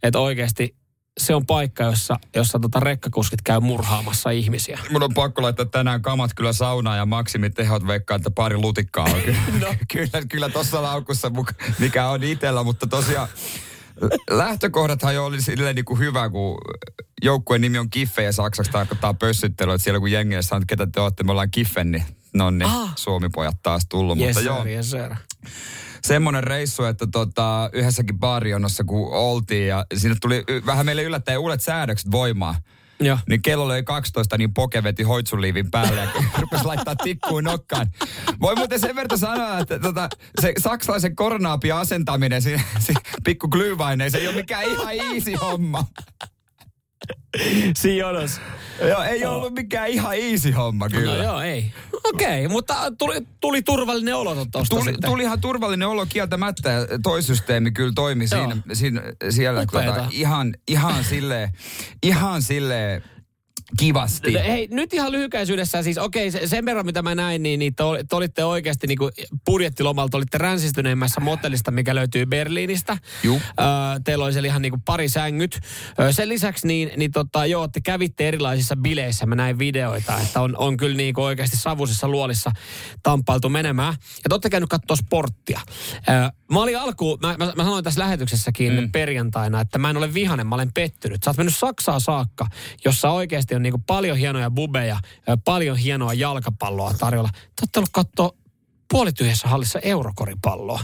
Speaker 2: että oikeasti se on paikka, jossa, jossa tota rekkakuskit käy murhaamassa ihmisiä.
Speaker 3: Mun on pakko laittaa tänään kamat kyllä saunaan ja maksimitehot veikkaa, että pari lutikkaa on kyllä, no. kyllä, kyllä tossa laukussa, mikä on itellä, mutta tosiaan lähtökohdathan jo oli silleen niin kuin hyvä, kun joukkueen nimi on Kiffe ja saksaksi tarkoittaa pössyttely, että siellä kun jengi sanoo, että ketä te olette, me ollaan Kiffen, niin no niin,
Speaker 2: Ah.
Speaker 3: Suomi-pojat taas tullut.
Speaker 2: Yes,
Speaker 3: Mutta
Speaker 2: sir,
Speaker 3: joo,
Speaker 2: yes, sir.
Speaker 3: Semmoinen reissu, että tota, yhdessäkin baarionossa kun oltiin ja sinne tuli y- vähän meille yllättäen uudet säädökset voimaan.
Speaker 2: Joo.
Speaker 3: Niin kello oli 12, niin poke veti hoitsuliivin päälle ja rupesi laittaa tikkuun nokkaan. Voi muuten sen verran sanoa, että tota, se saksalaisen koronaapian asentaminen siinä, siinä pikku glühwein, se ei ole mikään ihan easy homma.
Speaker 2: Siinä jonossa.
Speaker 3: Joo, ei ollut mikään ihan easy homma kyllä.
Speaker 2: No joo, ei. Okei, okay, mutta tuli, tuli turvallinen olo tosta
Speaker 3: Tuli,
Speaker 2: sitten.
Speaker 3: tulihan turvallinen olo kieltämättä ja toi systeemi kyllä toimi
Speaker 2: Joo.
Speaker 3: siinä, siinä, siellä tota, ihan, ihan sille ihan sille kivasti.
Speaker 2: No, Hei, nyt ihan lyhykäisyydessä, siis okei, se, sen verran mitä mä näin, niin, niin te, te olitte oikeasti niin budjettilomalta, olitte ränsistyneimmässä motellista, mikä löytyy Berliinistä.
Speaker 3: Juu.
Speaker 2: Öö, teillä oli siellä ihan niin kuin pari sängyt. Öö, sen lisäksi niin, niin tota, joo, te kävitte erilaisissa bileissä, mä näin videoita, että on, on kyllä niin oikeasti savusissa luolissa tampailtu menemään. Ja te olette käynyt katsoa sporttia. Öö, mä olin alkuun, mä, mä, mä sanoin tässä lähetyksessäkin mm. perjantaina, että mä en ole vihanen, mä olen pettynyt. Sä oot mennyt Saksaa saakka, jossa oikeasti on niin kuin paljon hienoja bubeja, paljon hienoa jalkapalloa tarjolla. Te olette ollut katsoa puolityhjässä hallissa eurokoripalloa.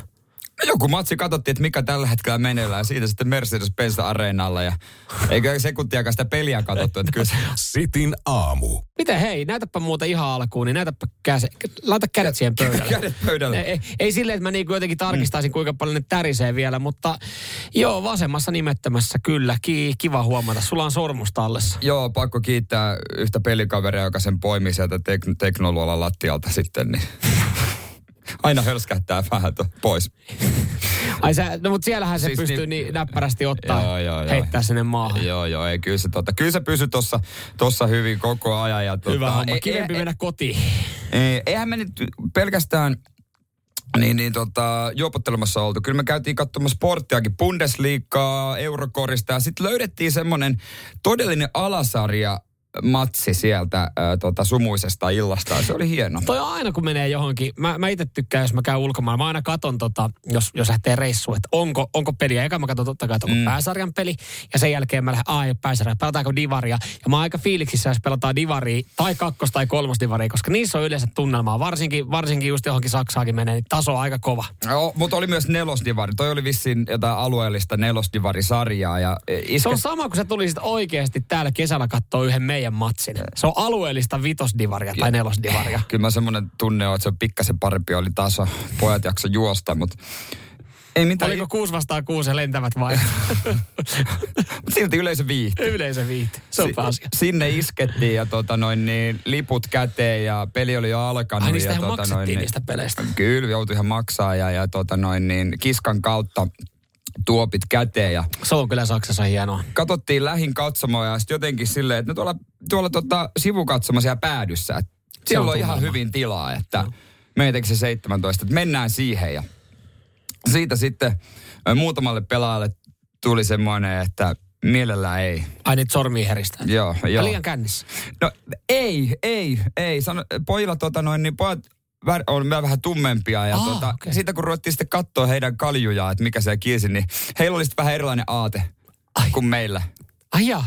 Speaker 3: No joku matsi katsottiin, että mikä tällä hetkellä meneillään. Siitä sitten Mercedes-Benz Areenalla ja eikä sekuntiakaan sitä peliä katsottu. Että kyllä se,
Speaker 1: Sitin aamu.
Speaker 2: Miten hei, näytäpä muuta ihan alkuun, niin näytäpä käse, laita kädet siihen pöydälle.
Speaker 3: kädet pöydälle.
Speaker 2: Ei, ei, ei silleen, että mä niinku jotenkin tarkistaisin, kuinka paljon ne tärisee vielä, mutta joo, vasemmassa nimettömässä kyllä. Ki, kiva huomata. Sulla on sormus tallessa.
Speaker 3: Joo, pakko kiittää yhtä pelikaveria, joka sen poimi sieltä tek- teknoluolan lattialta sitten. Niin. Aina hörskähtää vähän pois.
Speaker 2: Ai sä, no mutta siellähän se
Speaker 3: Siis
Speaker 2: pystyy
Speaker 3: niin-
Speaker 2: niin näppärästi ottaa,
Speaker 3: Joo, joo, joo.
Speaker 2: heittää sinne maahan.
Speaker 3: Joo, joo, ei, kyllä se, tota, kyllä se pysy tossa, tossa hyvin koko ajan. Ja, tota,
Speaker 2: Hyvä homma.
Speaker 3: ei-
Speaker 2: Kivempi
Speaker 3: ei-
Speaker 2: mennä kotiin.
Speaker 3: Ei, eihän me nyt pelkästään niin, niin tota, juopottelemassa oltu. Kyllä me käytiin katsomassa sporttiakin, Bundesliigaa, Eurokorista ja sitten löydettiin semmoinen todellinen alasarja matsi sieltä äh, tota, sumuisesta illasta se oli hieno.
Speaker 2: Toi aina kun menee johonkin, mä, mä itse tykkään, jos mä käyn ulkomailla, mä aina katon tota, jos, jos lähtee reissuun, että onko, onko peliä. Eka mä katson totta kai, että onko mm. pääsarjan peli, ja sen jälkeen mä lähden, aah, ei ole pääsarja, pelataanko divaria. Ja mä oon aika fiiliksissä, jos pelataan divaria, tai kakkos- tai kolmosdivaria, koska niissä on yleensä tunnelmaa. Varsinkin, varsinkin just johonkin Saksaakin menee, niin taso on aika kova.
Speaker 3: No, mutta oli myös nelosdivari. Toi oli vissiin jotain alueellista nelosdivarisarjaa. Ja e,
Speaker 2: Se
Speaker 3: iskä...
Speaker 2: on sama, kun sä tulisit oikeasti täällä kesällä katsoa yhden meidän matsin. Se on alueellista vitosdivaria tai nelosdivaria.
Speaker 3: Kyllä mä semmoinen tunne on, että se on pikkasen parempi oli taso. Pojat jakso juosta, mutta ei mitään.
Speaker 2: Oliko kuusi vastaan kuusi ja lentävät vai?
Speaker 3: Silti yleisö viihti.
Speaker 2: Yleisö viitti. Se on pääasia.
Speaker 3: Sinne iskettiin ja tota noin, niin, liput käteen ja peli oli jo alkanut.
Speaker 2: Ai niistä
Speaker 3: ja, tota noin,
Speaker 2: niistä peleistä.
Speaker 3: Kyllä, joutui ihan maksaa ja, ja tota noin, niin, kiskan kautta tuopit käteen ja
Speaker 2: Se on kyllä Saksassa hienoa.
Speaker 3: katsottiin lähin katsomoa ja sitten jotenkin silleen, että no tuolla, tuolla tota, sivukatsomassa siellä päädyssä, että siellä
Speaker 2: on
Speaker 3: on ihan hyvin tilaa, että meitäkö se 17, että mennään siihen ja siitä sitten muutamalle pelaajalle tuli semmoinen, että mielellään ei.
Speaker 2: Ai niitä sormia heristää.
Speaker 3: Joo,
Speaker 2: Ja
Speaker 3: joo.
Speaker 2: liian kännissä.
Speaker 3: No ei, ei, ei. Sano, pojilla tota noin, niin pojat on vähän tummempia ja
Speaker 2: Aa,
Speaker 3: tota,
Speaker 2: okei.
Speaker 3: siitä kun ruvettiin sitten katsoa heidän kaljujaan, että mikä se kiisi, niin heillä oli sitten vähän erilainen aate
Speaker 2: Ai.
Speaker 3: kuin meillä.
Speaker 2: Ai jaa.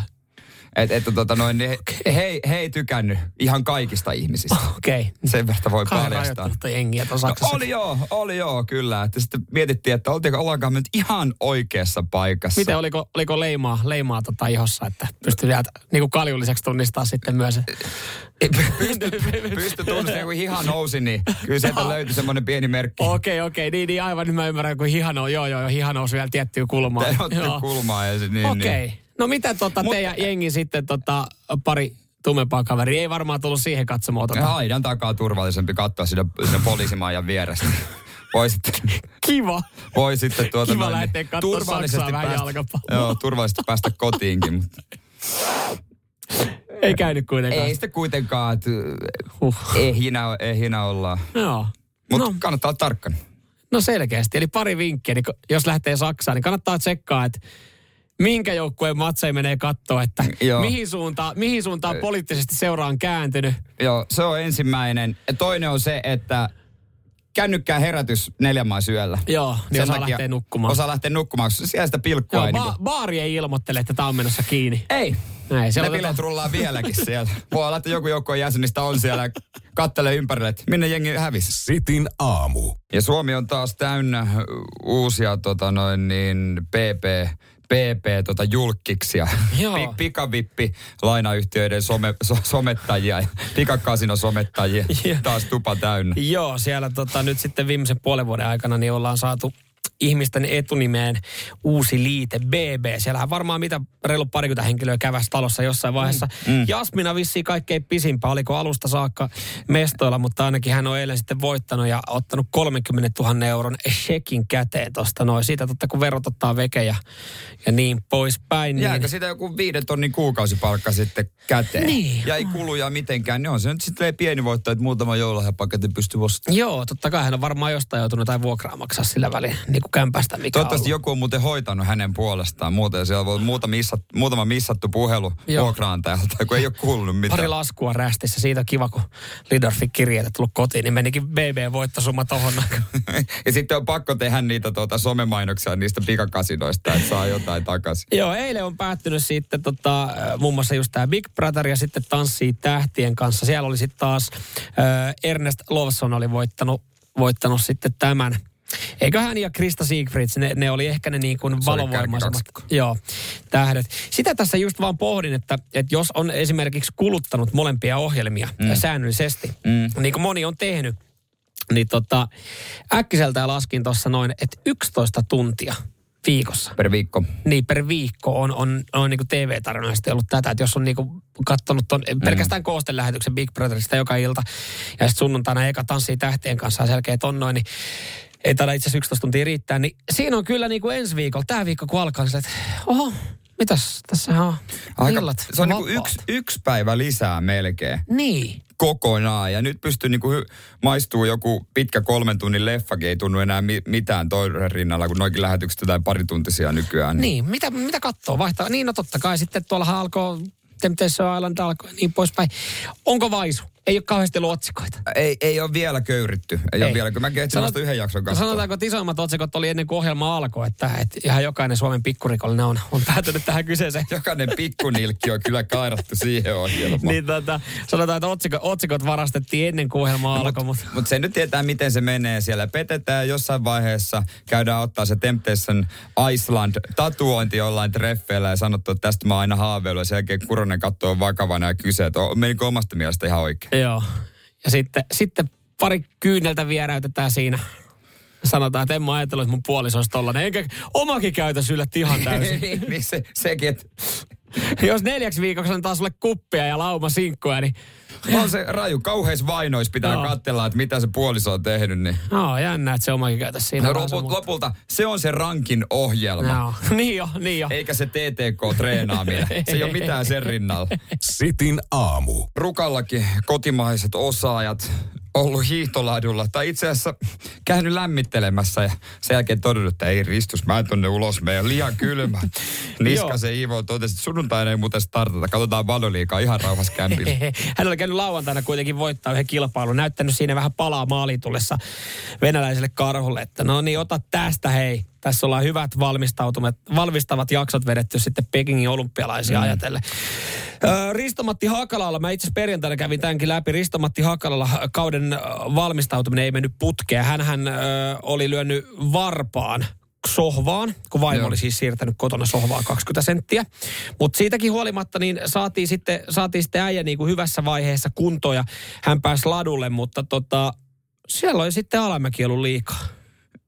Speaker 3: Että et, tota noin, niin he, he, he ei tykännyt ihan kaikista ihmisistä.
Speaker 2: Okei. Okay.
Speaker 3: Sen verran voi
Speaker 2: Kai
Speaker 3: paljastaa.
Speaker 2: jengiä
Speaker 3: No, oli joo, oli joo, kyllä. Että sitten mietittiin, että oltiinko ollaankaan nyt ihan oikeassa paikassa.
Speaker 2: Miten oliko, oliko leimaa, leimaa tota ihossa, että pystyi vielä niin kuin kaljulliseksi tunnistaa sitten myös.
Speaker 3: Pysty, pysty tunnistamaan, kun hiha nousi, niin kyllä sieltä löytyi semmoinen pieni merkki.
Speaker 2: Okei, okei, niin, niin aivan nyt mä ymmärrän, kun hiha nousi, joo, joo, joo, hiha nousi vielä tiettyä kulmaa.
Speaker 3: Te otti kulmaa ja se, niin,
Speaker 2: Okei.
Speaker 3: niin.
Speaker 2: No mitä tota,
Speaker 3: Mut-
Speaker 2: teidän jengi sitten tota, pari tummempaa kaveria, ei varmaan tullut siihen katsomaan tota.
Speaker 3: Aidan takaa turvallisempi katsoa siinä, siinä poliisimaajan vierestä. Voi sitten,
Speaker 2: Kiva.
Speaker 3: voi sitten tuota
Speaker 2: Kiva
Speaker 3: noin,
Speaker 2: Saksaa vähän
Speaker 3: päästä, joo, turvallisesti päästä kotiinkin. mutta
Speaker 2: Ei käynyt kuitenkaan.
Speaker 3: Ei sitten kuitenkaan, että
Speaker 2: Huh.
Speaker 3: ehjinä, ehjinä ollaan.
Speaker 2: Joo.
Speaker 3: Mutta
Speaker 2: No,
Speaker 3: kannattaa olla tarkkana.
Speaker 2: no selkeästi. Eli pari vinkkiä, niin jos lähtee Saksaan, niin kannattaa tsekkaa, että minkä joukkueen matseja menee katsoa, että
Speaker 3: Joo.
Speaker 2: mihin suuntaan, mihin suuntaan poliittisesti seura on kääntynyt.
Speaker 3: Joo, se on ensimmäinen. Ja toinen on se, että kännykkää herätys neljän maan syöllä.
Speaker 2: Joo, niin
Speaker 3: Sen
Speaker 2: osaa
Speaker 3: takia
Speaker 2: lähteä nukkumaan.
Speaker 3: Osaa lähteä nukkumaan, koska siellä sitä pilkkua
Speaker 2: Joo,
Speaker 3: ei
Speaker 2: ba-
Speaker 3: niinku-
Speaker 2: baari ei ilmoittele, että tämä on menossa kiinni.
Speaker 3: Ei,
Speaker 2: Näin,
Speaker 3: ne bileet rullaa vieläkin siellä. Voi olla, että joku joukkojen jäsenistä on siellä ja kattelee ympärille, että minne jengi hävisi.
Speaker 1: Sitin aamu.
Speaker 3: Ja Suomi on taas täynnä uusia tota noin niin PP, PP tota julkkiksia.
Speaker 2: Joo.
Speaker 3: Pi, pikavippi lainayhtiöiden some, so, somettajia ja pikakasino somettajia. Taas tupa täynnä.
Speaker 2: Joo, siellä tota, nyt sitten viimeisen puolen vuoden aikana niin ollaan saatu ihmisten etunimeen uusi liite BB. Siellähän varmaan mitä reilu parikymmentä henkilöä käväsi talossa jossain vaiheessa. Mm. Jasmina vissiin kaikkein pisimpää, oliko alusta saakka mestoilla, mutta ainakin hän on eilen sitten voittanut ja ottanut 30 000 euron shekin käteen tuosta noin. Siitä totta kun verot ottaa veke ja, ja niin poispäin.
Speaker 3: Jääkö
Speaker 2: Niin,
Speaker 3: siitä joku viiden tonnin kuukausipalkka sitten käteen?
Speaker 2: Niin.
Speaker 3: Ja ei kuluja mitenkään. Ne on se nyt sitten pieni voitto, että muutama joululahjapaketin pystyy ostamaan.
Speaker 2: joo, totta kai hän on varmaan jostain joutunut jotain vuokraa maksaa sillä välin, niin kuin kämpästä, mikä
Speaker 3: Toivottavasti
Speaker 2: on
Speaker 3: joku on muuten hoitanut hänen puolestaan. Muuten siellä voi muutama, missat, muutama missattu puhelu vuokraantajalta, kun ei ole kuulunut mitään.
Speaker 2: Pari laskua rästissä. Siitä on kiva, kun Lidorfin kirjeet tullut kotiin, niin menikin BB-voittosumma tohon.
Speaker 3: ja sitten on pakko tehdä niitä tuota, somemainoksia niistä pikakasinoista, että saa jotain takaisin.
Speaker 2: Joo, eilen on päättynyt sitten tota, muun muassa just tämä Big Brother ja sitten Tanssii tähtien kanssa. Siellä oli sitten taas äh, Ernest Lovson oli voittanut, voittanut sitten tämän. Eikö hän ja Krista Siegfrieds, ne, ne oli ehkä ne niin kuin valovoimaisemmat joo, tähdet. Sitä tässä just vaan pohdin, että, että jos on esimerkiksi kuluttanut molempia ohjelmia mm. säännöllisesti, mm. niin kuin moni on tehnyt, niin tota, äkkiseltään laskin tuossa noin, että 11 tuntia viikossa
Speaker 3: Per viikko.
Speaker 2: niin per viikko on, on, on niin TV-tarinoista ollut tätä, että jos on niin katsonut ton, pelkästään koostelähetyksen Big Brotherista joka ilta ja sitten sunnuntaina eka tanssii tähtien kanssa ja selkeä on noin, niin ei taida itse asiassa 11 tuntia riittää, niin siinä on kyllä niin kuin ensi viikolla, tämä viikko kun alkaa, niin että oho, mitäs, tässä on
Speaker 3: Aika,
Speaker 2: illat
Speaker 3: se on
Speaker 2: vapaat.
Speaker 3: yksi, yksi päivä lisää melkein
Speaker 2: Niin,
Speaker 3: kokonaan. Ja nyt pystyy niinku hy- maistuu joku pitkä kolmen tunnin leffakin, ei tunnu enää mi- mitään toisen rinnalla, kun noikin lähetykset jotain parituntisia nykyään.
Speaker 2: niin, mitä, mitä katsoo, vaihtaa, niin no totta kai sitten tuollahan alkoi Temptation Island alkoi ja niin poispäin. Onko vaisu? Ei ole kauheasti ollut otsikoita.
Speaker 3: Ei, ei ole vielä köyritty. Ei, ei. ole vielä, mäkin etsin
Speaker 2: Sanot-
Speaker 3: yhden jakson kanssa.
Speaker 2: Sanotaanko, että isoimmat otsikot oli ennen kuin ohjelma alkoi, että, että ihan jokainen Suomen pikkurikollinen on, on päätynyt tähän kyseeseen.
Speaker 3: Jokainen pikkunilkki on kyllä kairattu siihen ohjelmaan.
Speaker 2: niin tota, sanotaan, että otsikot, otsikot varastettiin ennen kuin ohjelma alkoi, mutta
Speaker 3: Mutta se nyt tietää, miten se menee siellä. Petetään jossain vaiheessa, käydään ottaa se Temptation Iceland tatuointi jollain treffeillä ja sanottu, että tästä mä oon aina haaveillut. Ja sen jälkeen Kuronen katsoo vakavana ja kysyy, että on- menikö omasta mielestä ihan oikein.
Speaker 2: Joo. Ja sitten, sitten pari kyyneltä vieräytetään siinä. Sanotaan, että en mä ajatellut, että mun puoliso olisi tollanen. Enkä omakin käytös yllätti ihan täysin.
Speaker 3: niin, se, sekin, että
Speaker 2: Jos neljäksi viikoksi antaa sulle kuppia ja lauma sinkkuja, niin
Speaker 3: on se raju. Kauheis vainois pitää
Speaker 2: Joo.
Speaker 3: katsella, että mitä se puoliso on tehnyt. Niin.
Speaker 2: no, jännä, että se omakin käytös siinä.
Speaker 3: No,
Speaker 2: vähän
Speaker 3: lopulta, se on se rankin ohjelma.
Speaker 2: Joo. niin jo, niin jo.
Speaker 3: Eikä se TTK-treenaaminen. Se ei ole mitään sen rinnalla.
Speaker 1: Sitin aamu.
Speaker 3: Rukallakin kotimaiset osaajat ollut hiihtoladulla, tai itse asiassa käynyt lämmittelemässä ja sen jälkeen todennut, että ei ristus, mä en tonne ulos mene, liian kylmä. Niska se Ivo totesi, että sunnuntaina ei muuten startata, katsotaan valioliikaa ihan rauhassa kämpillä.
Speaker 2: Hän oli käynyt lauantaina kuitenkin voittaa yhden kilpailun, näyttänyt siinä vähän palaa maaliin tullessa venäläiselle karhulle, että no niin, ota tästä hei. Tässä ollaan hyvät valmistautumat, valmistavat jaksot vedetty sitten Pekingin olympialaisia mm. ajatellen. Risto-Matti Hakalalla, mä itse asiassa perjantaina kävin tämänkin läpi, Risto-Matti Hakalalla kauden valmistautuminen ei mennyt putkeen. Hänhän ö, oli lyönyt varpaan sohvaan, kun vaimo
Speaker 3: Joo.
Speaker 2: oli siis siirtänyt kotona sohvaan 20 senttiä. Mutta siitäkin huolimatta niin saatiin sitten, saatiin sitten äijä niin kuin hyvässä vaiheessa kuntoon ja hän pääsi ladulle, mutta tota, siellä oli sitten alamäki ollut liikaa.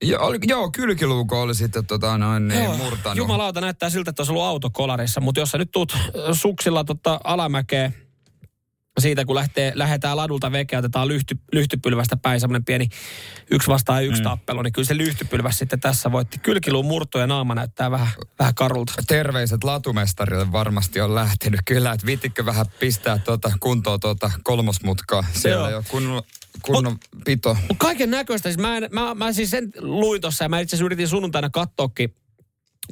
Speaker 3: Jo, oli, joo, kylkiluuko oli sitten tota, noin, niin,
Speaker 2: Joo,
Speaker 3: murtanut.
Speaker 2: Jumalauta näyttää siltä, että olisi ollut autokolarissa, mutta jos sä nyt tuut ö, suksilla tota alamäkeä, siitä kun lähtee, lähdetään ladulta veke, otetaan lyhty, lyhtypylvästä päin semmoinen pieni yksi vastaan yksi mm. tappelu, niin kyllä se lyhtypylväs sitten tässä voitti. Kylkiluun murto ja naama näyttää vähän, vähän karulta.
Speaker 3: Terveiset latumestarille varmasti on lähtenyt kyllä, että viittikö vähän pistää tuota kuntoon tuota kolmosmutkaa. Siellä
Speaker 2: Joo.
Speaker 3: jo kunnon, kunnon pito.
Speaker 2: Mut kaiken näköistä. Siis mä, en, mä, mä siis sen luin tuossa ja mä itse asiassa yritin sunnuntaina katsoakin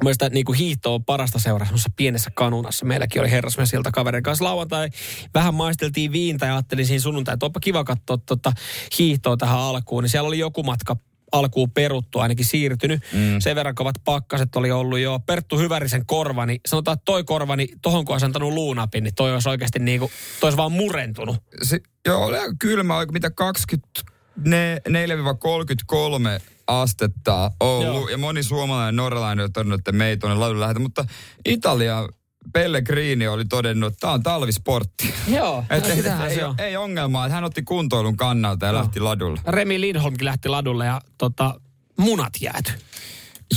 Speaker 2: Mielestäni niin kuin hiihto on parasta seuraa semmoisessa pienessä kanunassa. Meilläkin oli herrasmies siltä kaverin kanssa lauantai. Vähän maisteltiin viintä ja ajattelin siinä sunnuntai, että onpa kiva katsoa tota hiihtoa tähän alkuun. Niin siellä oli joku matka alkuun peruttu, ainakin siirtynyt. Mm. Sen verran kovat pakkaset oli ollut jo. Perttu Hyvärisen korva, niin sanotaan, että toi korva, niin tohon kun olisi antanut luunapin, niin toi olisi oikeasti niin kuin, toi olisi vaan murentunut.
Speaker 3: Se, joo, oli kylmä, oliko mitä 24-33 astetta ollut. Joo. Ja moni suomalainen ja norjalainen on todennut, että me ei tuonne ladulle lähetä. Mutta Italia Pellegrini oli todennut, että tämä on talvisportti.
Speaker 2: Joo,
Speaker 3: että ei, ei, ei, ongelmaa, että hän otti kuntoilun kannalta ja no. lähti ladulle.
Speaker 2: Remi Lindholmkin lähti ladulle ja tota, munat jääty.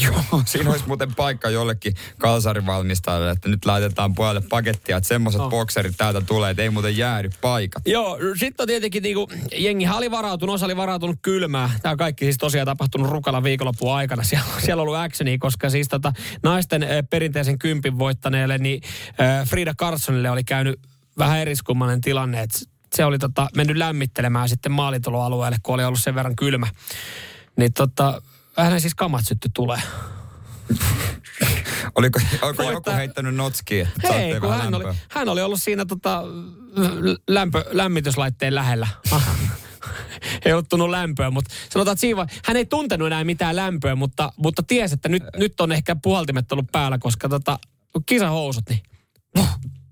Speaker 3: Joo, siinä olisi muuten paikka jollekin kalsarivalmistajalle, että nyt laitetaan puolelle pakettia, että semmoiset oh. bokserit täältä tulee, että ei muuten jäädy paikat.
Speaker 2: Joo, sitten on tietenkin niinku, jengi oli varautunut, osa oli varautunut kylmää. Tämä kaikki siis tosiaan tapahtunut Rukalan viikonloppuun aikana. Siellä, siellä on ollut actionia, koska siis tota, naisten äh, perinteisen kympin voittaneelle, niin äh, Frida Carsonille oli käynyt vähän eriskummainen tilanne, että se oli tota, mennyt lämmittelemään sitten maalituloalueelle, kun oli ollut sen verran kylmä. Niin tota, hänen siis kamat sytty tulee.
Speaker 3: Oliko, oliko joku heittänyt notskiin, että
Speaker 2: Hei, kun hän oli, hän oli ollut siinä tota, lämpö, lämmityslaitteen lähellä. ei ottunut lämpöä, mutta sanotaan, että siinä, hän ei tuntenut enää mitään lämpöä, mutta, mutta tiesi, että nyt, nyt on ehkä puhaltimet ollut päällä, koska tota, kisahousut, niin...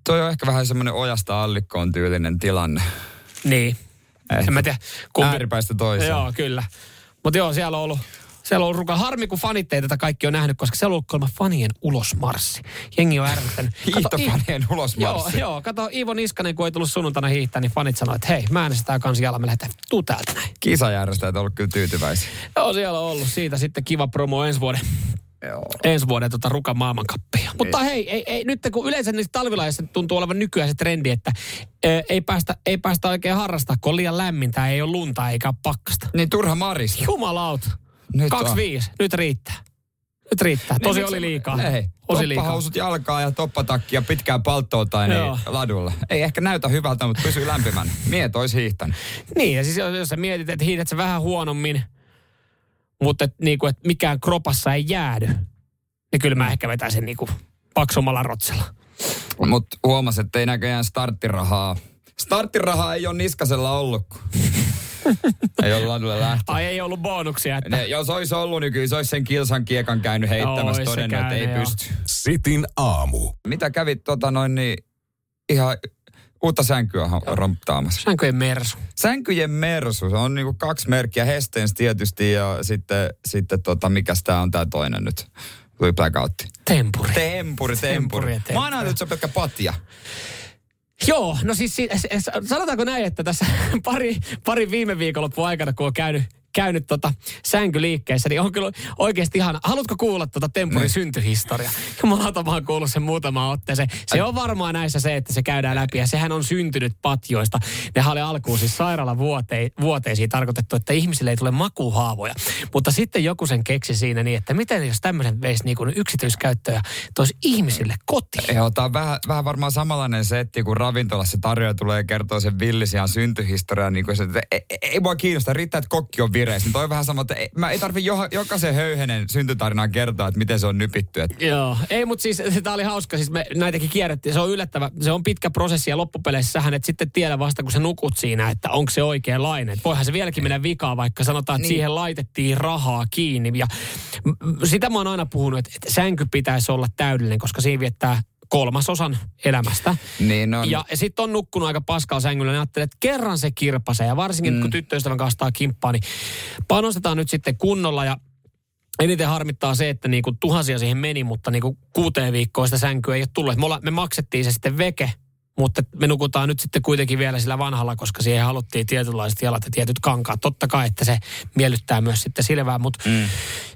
Speaker 3: Toi on ehkä vähän semmoinen ojasta allikkoon tyylinen tilanne.
Speaker 2: Niin.
Speaker 3: Eh, en mä tiedä. Kumpi... Ääripäistä toiseen.
Speaker 2: Joo, kyllä. Mutta joo, siellä on ollut siellä on ollut ruka. Harmi, kun fanit ei tätä kaikki on nähnyt, koska se on ollut kolma fanien ulosmarssi. Jengi on ärsyttänyt.
Speaker 3: Hiihtofanien ulosmarssi.
Speaker 2: Joo, joo. Kato, Iivo Niskanen, kun ei tullut sunnuntaina hiihtää, niin fanit sanoivat, että hei, mä äänestetään kans jala, me lähdetään, tuu täältä näin.
Speaker 3: Kisajärjestäjät on ollut kyllä tyytyväisiä.
Speaker 2: Joo, siellä on ollut siitä sitten kiva promo ensi vuoden Joo. ensi vuoden tota Rukan maailmankappia. Mutta hei, ei, ei, nyt kun yleensä niissä talvilaisissa tuntuu olevan nykyään se trendi, että e, ei, päästä, ei päästä oikein harrastaa, kun on liian lämmintä, ei ole lunta eikä ole pakkasta.
Speaker 3: Niin turha maris.
Speaker 2: Jumalauta. Nyt 25, nyt riittää. Nyt riittää. Tosi niin, oli liikaa.
Speaker 3: Ei, Tosi toppahousut jalkaa ja toppatakki ja pitkää palttouta niin ladulla. Ei ehkä näytä hyvältä, mutta pysyy lämpimän. Miet olisi hiihtänyt.
Speaker 2: Niin, ja siis jos sä mietit, että hiihdät sä vähän huonommin, mutta et, niinku, et mikään kropassa ei jäädy, niin kyllä mä ehkä vetäisin niinku paksumalla rotsella.
Speaker 3: Mutta huomasin, että ei näköjään starttirahaa. Starttirahaa ei ole niskasella ollut. Ei ollut ladulle lähtö.
Speaker 2: Ai ei ollut bonuksia. Että...
Speaker 3: Ne, jos olisi ollut, niin kyllä se olisi sen kilsan kiekan käynyt heittämässä no, todennut, että ei pysty.
Speaker 1: Sitin aamu.
Speaker 3: Mitä kävit tota noin niin ihan uutta sänkyä romptaamassa?
Speaker 2: Sänkyjen mersu.
Speaker 3: Sänkyjen mersu. Se on niinku kaksi merkkiä. Hestens tietysti ja sitten, sitten tota, mikäs tää on tää toinen nyt? Tuli blackoutti.
Speaker 2: Tempuri.
Speaker 3: Tempuri, tempuri. tempuri, tempuri. Mä annan nyt se pelkkä patja.
Speaker 2: Joo, no siis sanotaanko näin, että tässä pari, pari viime viikonloppu aikana, kun on käynyt käynyt tota sänkyliikkeessä, niin on kyllä oikeasti ihan, haluatko kuulla tota Tempurin niin. syntyhistoria? Jumalauta mä oon kuullut sen muutama otteeseen. Se on varmaan näissä se, että se käydään läpi ja sehän on syntynyt patjoista. Ne oli alkuun siis sairaalavuoteisiin tarkoitettu, että ihmisille ei tule makuhaavoja. Mutta sitten joku sen keksi siinä niin, että miten jos tämmöisen veisi niin kuin yksityiskäyttöä toisi ihmisille kotiin.
Speaker 3: Joo, tämä on vähän, vähän varmaan samanlainen setti, kun ravintolassa tarjoaja tulee ja kertoo sen villisian syntyhistorian. Niin kuin se, että ei, ei, ei voi kiinnostaa, riittää, että kokki on vir- vireessä. Niin toi vähän sama, että ei, mä ei tarvi jo, jokaisen höyhenen syntytarinaan kertoa, että miten se on nypitty. Että.
Speaker 2: Joo, ei mutta siis tämä oli hauska, siis me näitäkin kierrettiin. Se on yllättävä, se on pitkä prosessi ja loppupeleissä sähän et sitten tiedä vasta, kun sä nukut siinä, että onko se oikeanlainen. Voihan se vieläkin mennä vikaan, vaikka sanotaan, että niin. siihen laitettiin rahaa kiinni. Ja sitä mä oon aina puhunut, että sänky pitäisi olla täydellinen, koska siinä viettää kolmasosan elämästä.
Speaker 3: Niin on.
Speaker 2: Ja sitten on nukkunut aika paskalla sängyllä, niin ajattelin, että kerran se kirpasee. Ja varsinkin mm. kun tyttöystävän kanssa kimppaa, niin panostetaan nyt sitten kunnolla ja Eniten harmittaa se, että niinku tuhansia siihen meni, mutta niinku kuuteen viikkoa sitä sänkyä ei ole tullut. Me, me maksettiin se sitten veke, mutta me nukutaan nyt sitten kuitenkin vielä sillä vanhalla, koska siihen haluttiin tietynlaiset jalat ja tietyt kankaat. Totta kai, että se miellyttää myös sitten silvää, mutta mm.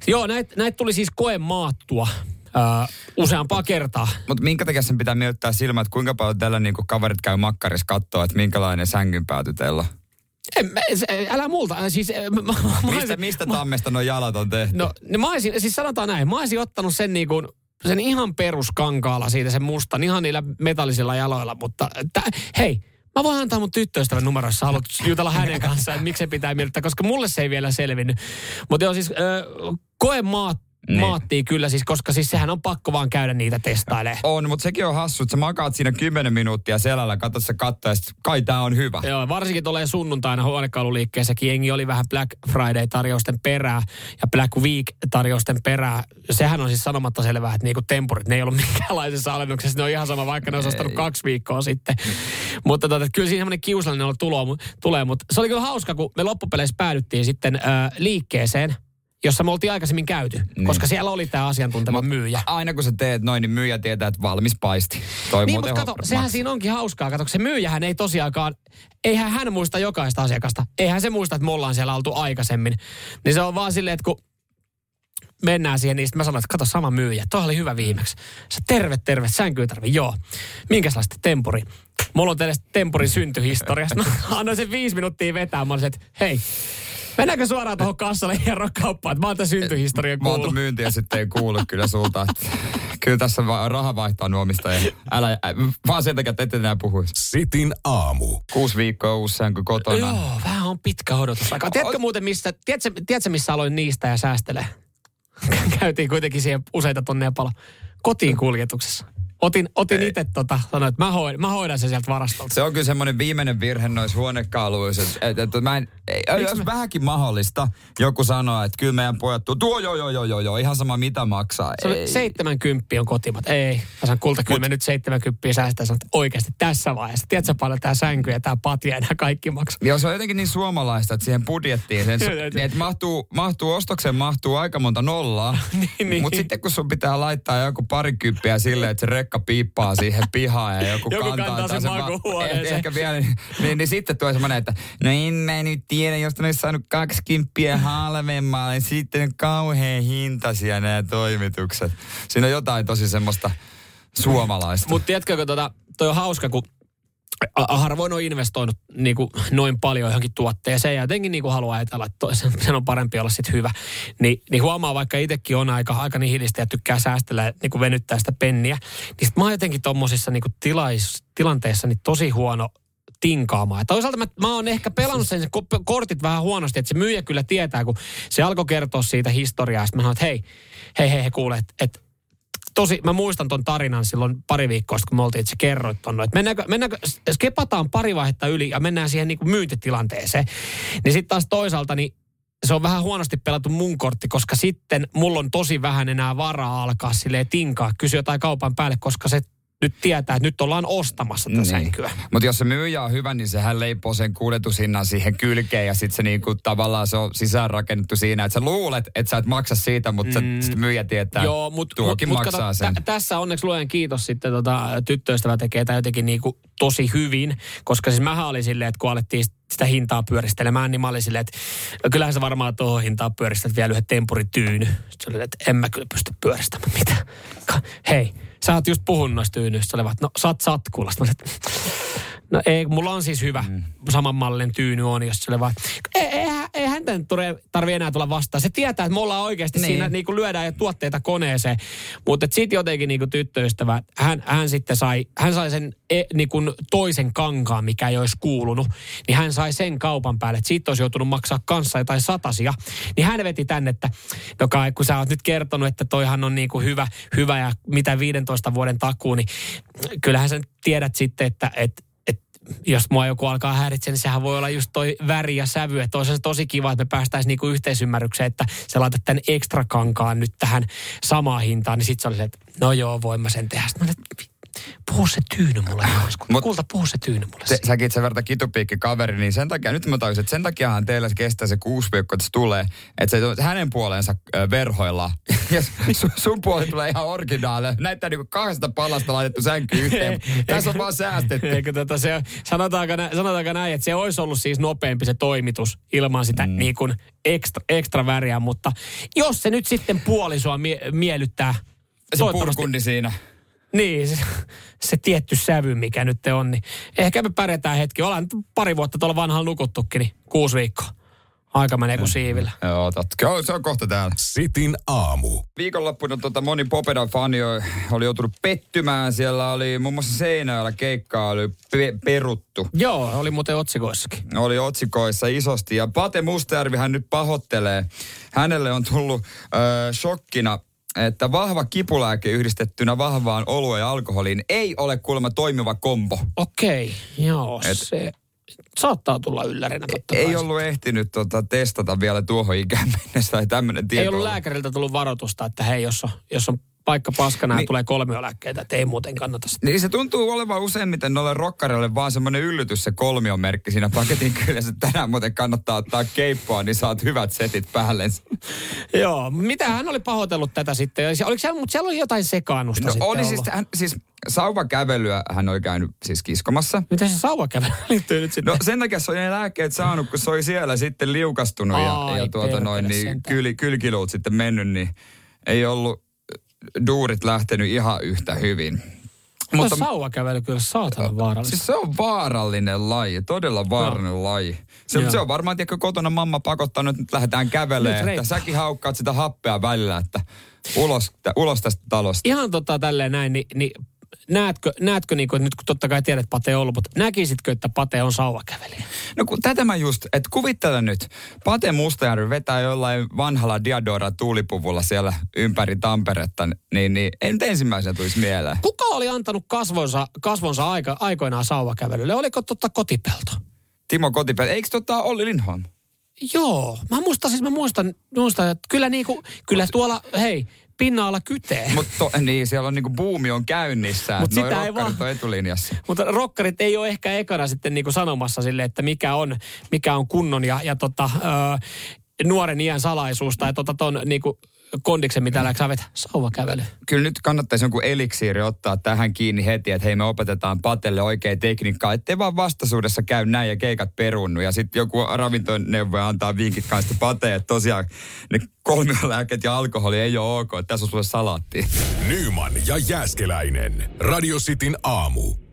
Speaker 2: joo, näitä näit tuli siis koe maattua uh, useampaa kertaa.
Speaker 3: Mutta minkä takia sen pitää miellyttää silmät, että kuinka paljon tällä niinku kaverit käy makkarissa katsoa, että minkälainen sängyn pääty teillä
Speaker 2: en, älä multa. Siis, mä, mä,
Speaker 3: mistä, mistä tammesta nuo jalat on tehty?
Speaker 2: No, niin mä olisin, siis sanotaan näin, mä olisin ottanut sen niin kuin, sen ihan peruskankaalla siitä, sen mustan, ihan niillä metallisilla jaloilla, mutta tä, hei, Mä voin antaa mun tyttöystävän numero, jos haluat jutella hänen kanssaan, että miksi se pitää miellyttää, koska mulle se ei vielä selvinnyt. Mutta joo, siis äh, koe maat niin. maattii kyllä siis, koska siis sehän on pakko vaan käydä niitä testailemaan.
Speaker 3: On, mutta sekin on hassu, että sä makaat siinä 10 minuuttia selällä, katsot se katto ja sit, kai tää on hyvä.
Speaker 2: Joo, varsinkin tulee sunnuntaina huonekaluliikkeessäkin. Jengi oli vähän Black Friday-tarjousten perää ja Black Week-tarjousten perää. Sehän on siis sanomatta selvää, että niinku tempurit, ne ei ollut minkäänlaisessa alennuksessa. Ne on ihan sama, vaikka ne on ostanut kaksi viikkoa sitten. mutta tota, kyllä siinä semmoinen kiusallinen on tulo, tulee, mutta se oli kyllä hauska, kun me loppupeleissä päädyttiin sitten äh, liikkeeseen – jossa me oltiin aikaisemmin käyty, niin. koska siellä oli tämä asiantunteva Mut myyjä.
Speaker 3: Aina kun sä teet noin, niin myyjä tietää, että valmis paisti.
Speaker 2: Toi niin, mutta kato, sehän maksaa. siinä onkin hauskaa. Kato, se myyjähän ei tosiaankaan, eihän hän muista jokaista asiakasta. Eihän se muista, että me ollaan siellä oltu aikaisemmin. Niin se on vaan silleen, että kun mennään siihen, niin mä sanoin, että kato sama myyjä. Tuo oli hyvä viimeksi. Se terve, terve, tarvi, joo. Minkälaista tempuri? Mulla on teille tempurin syntyhistoriasta. Mä annoin sen viisi minuuttia vetää. Mä olisin, että hei, Mennäänkö suoraan tuohon kassalle ja kauppaan? Mä oon tämän syntyhistorian kuullut.
Speaker 3: Mä oon myyntiä sitten ei kuulu kyllä sulta. Kyllä tässä raha vaihtaa nuomista. Ja älä, ä, vaan sen takia, että ette enää puhuisi.
Speaker 1: Sitin aamu.
Speaker 3: Kuusi viikkoa uusi kuin kotona.
Speaker 2: Joo, vähän on pitkä odotusaika. Tiedätkö muuten, missä, tiedätkö, tiedätkö missä aloin niistä ja säästelee? Käytiin kuitenkin siihen useita tonneja palo. Kotiin kuljetuksessa. Otin, otin itse tota, sanoin, että mä hoidan, mä hoidan sen sieltä varastolta.
Speaker 3: Se on kyllä semmoinen viimeinen virhe noissa huonekaluissa. Että, että mä en, ei, jos mä... vähänkin mahdollista, joku sanoo, että kyllä meidän pojat tuo, tuo joo, joo, joo, joo, joo, ihan sama mitä maksaa.
Speaker 2: Se ei. 70 on kotimat. Ei, mä sanon kulta, kyllä Mut... me nyt 70 säästää, sanot, oikeasti tässä vaiheessa. Tiedätkö paljon tämä sänky ja tämä patja ja nämä kaikki maksaa?
Speaker 3: Joo, se on jotenkin niin suomalaista, että siihen budjettiin, sen, niin, että mahtuu, mahtuu ostokseen mahtuu aika monta nollaa, niin, niin. mutta sitten kun sun pitää laittaa joku parikymppiä silleen, että se rekka piippaa siihen pihaan ja joku,
Speaker 2: joku kantaa,
Speaker 3: kantaa
Speaker 2: sen makuuhuoneeseen.
Speaker 3: Eh, ehkä vielä, niin, niin, niin, sitten tulee semmoinen, että no en mä nyt tiedä, jos ne olisi saanut kymppiä halvemmalla, niin sitten kauhean hintaisia nämä toimitukset. Siinä on jotain tosi semmoista suomalaista.
Speaker 2: Mutta tiedätkö, tota, toi on hauska, kun harvoin on investoinut niin kuin noin paljon johonkin tuotteeseen ja jotenkin niin kuin haluaa ajatella, että sen on parempi olla sitten hyvä. Ni, niin huomaa, vaikka itsekin on aika, aika nihilistä ja tykkää säästellä niin kuin venyttää sitä penniä, niin sit mä oon jotenkin tuommoisissa niin tilais, tilanteissa niin tosi huono tinkaamaan. Toisaalta mä, mä oon ehkä pelannut sen kortit vähän huonosti, että se myyjä kyllä tietää, kun se alkoi kertoa siitä historiaa. Sitten mä sanoin, että hei, hei, hei, hei kuule, että et, tosi, mä muistan ton tarinan silloin pari viikkoa kun me oltiin, sä kerroit ton, että mennäänkö, mennäänkö, skepataan pari vaihetta yli ja mennään siihen niin kuin myyntitilanteeseen. Niin sitten taas toisaalta, niin se on vähän huonosti pelattu mun kortti, koska sitten mulla on tosi vähän enää varaa alkaa silleen tinkaa, kysyä jotain kaupan päälle, koska se nyt tietää, että nyt ollaan ostamassa tätä niin. sänkyä.
Speaker 3: Mutta jos se myyjä on hyvä, niin sehän leipoo sen kuljetushinnan siihen kylkeen ja sitten se niinku tavallaan se on sisäänrakennettu siinä, että sä luulet, että sä et maksa siitä, mutta mm. sit myyjä tietää, Joo, mut, tuokin mut, maksaa kato, sen. T-
Speaker 2: tässä onneksi luojan kiitos sitten tota, tyttöystävä tekee tämä jotenkin niinku tosi hyvin, koska siis mähän olin silleen, että kun alettiin sitä hintaa pyöristelemään, niin mä olin silleen, että kyllähän se varmaan tuohon hintaan pyöristät vielä yhden tempurityyny. Sitten se oli, että en mä kyllä pysty pyöristämään mitään. Hei, sä oot just puhunut noista tyynyistä, no sä oot satkulasta. No ei, mulla on siis hyvä mm. saman mallin tyyny on, jos se vaan, eihän, ei häntä nyt tarvi enää tulla vastaan. Se tietää, että me ollaan oikeasti niin. siinä niin kuin lyödään ja tuotteita koneeseen. Mutta sitten jotenkin niin kuin tyttöystävä, hän, hän sitten sai, hän sai sen e, niin kuin toisen kankaan, mikä ei olisi kuulunut. Niin hän sai sen kaupan päälle, että siitä olisi joutunut maksaa kanssa jotain satasia. Niin hän veti tänne, että no kai, kun sä oot nyt kertonut, että toihan on niin kuin hyvä, hyvä ja mitä 15 vuoden takuu, niin kyllähän sä tiedät sitten, että, että jos mua joku alkaa häiritseä, niin sehän voi olla just toi väri ja sävy. Että olisi tosi kiva, että me päästäisiin niinku yhteisymmärrykseen, että sä laitat tämän ekstra kankaan nyt tähän samaan hintaan. Niin sit se oli se, että no joo, voin mä sen tehdä. Sitten mä puhu se tyyny mulle Mut, Kulta, puhu se tyyny mulle.
Speaker 3: Se, säkin sen verta kitupiikki kaveri, niin sen takia, nyt mä tajusin, että sen takiahan teillä se kestää se kuusi viikkoa, että se tulee, että se hänen puoleensa äh, verhoilla. Ja sun, sun puoli tulee ihan originaali. Näyttää niinku kahdesta palasta laitettu sänky yhteen. Tässä on vaan säästetty.
Speaker 2: Eikö tätä se, sanotaanko, sanotaanko näin, että se olisi ollut siis nopeampi se toimitus ilman sitä mm. niin kuin ekstra, ekstra väriä, mutta jos se nyt sitten puolisua mie- miellyttää,
Speaker 3: se purkundi siinä.
Speaker 2: Niin, se, se tietty sävy, mikä nyt on, niin ehkä me pärjätään hetki. Ollaan pari vuotta tuolla vanhalla nukuttukin, niin kuusi viikkoa. Aika menee kuin siivillä.
Speaker 3: Joo, totta. Se on kohta täällä.
Speaker 1: Sitin aamu.
Speaker 3: Viikonloppuna tota, moni Popedan fani oli joutunut pettymään. Siellä oli muun muassa Seinäjällä keikkaa oli pe- peruttu.
Speaker 2: Joo, oli muuten otsikoissakin.
Speaker 3: Oli otsikoissa isosti. Ja Pate Mustajärvi hän nyt pahoittelee. Hänelle on tullut äh, shokkina että vahva kipulääke yhdistettynä vahvaan olueen ja alkoholiin ei ole kuulemma toimiva kombo.
Speaker 2: Okei, joo, Et, se saattaa tulla yllärinä totta
Speaker 3: Ei ollut ehtinyt tota, testata vielä tuohon ikään mennessä tai tämmöinen
Speaker 2: Ei ollut. lääkäriltä tullut varoitusta, että hei, jos on, jos on paikka paskana niin, ja tulee kolmioläkkeitä, että ei muuten kannata sitä.
Speaker 3: Niin se tuntuu olevan useimmiten noille rokkareille vaan semmoinen yllytys se merkki siinä paketin kyllä. Se tänään muuten kannattaa ottaa keippoa, niin saat hyvät setit päälle.
Speaker 2: Joo, mitä hän oli pahoitellut tätä sitten? Oliko siellä, mutta siellä oli jotain sekaannusta no, sitten
Speaker 3: oli siis, hän, siis sauvakävelyä hän oli käynyt siis kiskomassa.
Speaker 2: Miten se sauvakävely liittyy nyt sitten?
Speaker 3: No sen takia se oli ne lääkkeet saanut, kun se oli siellä sitten liukastunut Ai, ja, ja tuota noin, niin kyl, kylkiluut sitten mennyt, niin ei ollut duurit lähtenyt ihan yhtä hyvin.
Speaker 2: Mutta sauvakävely kyllä saatana vaarallinen.
Speaker 3: Siis se on vaarallinen laji, todella vaarallinen no. laji. Se, se on varmaan, tiedätkö, kotona mamma pakottanut, että nyt lähdetään kävelemään. Että säkin haukkaat sitä happea välillä, että ulos, ulos tästä talosta.
Speaker 2: Ihan tota tälleen näin, niin, niin näetkö, näetkö niin kuin, nyt kun totta kai tiedät, että Pate on ollut, mutta näkisitkö, että Pate on sauvakävelijä?
Speaker 3: No kun tätä mä just, että kuvittele nyt, Pate Mustajärvi vetää jollain vanhalla Diadora tuulipuvulla siellä ympäri Tamperetta, niin, niin ei nyt ensimmäisenä tulisi mieleen.
Speaker 2: Kuka oli antanut kasvonsa, kasvonsa aika, aikoinaan sauvakävelylle? Oliko totta kotipelto?
Speaker 3: Timo Kotipelto, eikö tota Olli Lindholm?
Speaker 2: Joo, mä muistan siis, mä muistan, muistan että kyllä niinku, kyllä tuolla, hei, pinna-alla kytee.
Speaker 3: Mutta niin, siellä on niinku buumi on käynnissä. Mutta sitä ei vaan. on etulinjassa.
Speaker 2: Mutta rokkarit ei ole ehkä ekana sitten niinku sanomassa sille, että mikä on, mikä on kunnon ja, ja tota, ö, nuoren iän salaisuus tai tota ton niinku kondiksen, mitä läksä vetää, sauvakävely.
Speaker 3: Kyllä nyt kannattaisi jonkun eliksiiri ottaa tähän kiinni heti, että hei me opetetaan Patelle oikea tekniikkaa, ettei vaan vastaisuudessa käy näin ja keikat perunnu. Ja sitten joku ravintoneuvoja antaa vinkit kanssa Pate, että tosiaan ne kolmiolääket ja alkoholi ei ole ok, että tässä on sulle salaatti.
Speaker 1: Nyman ja Jääskeläinen. Radio Cityn aamu.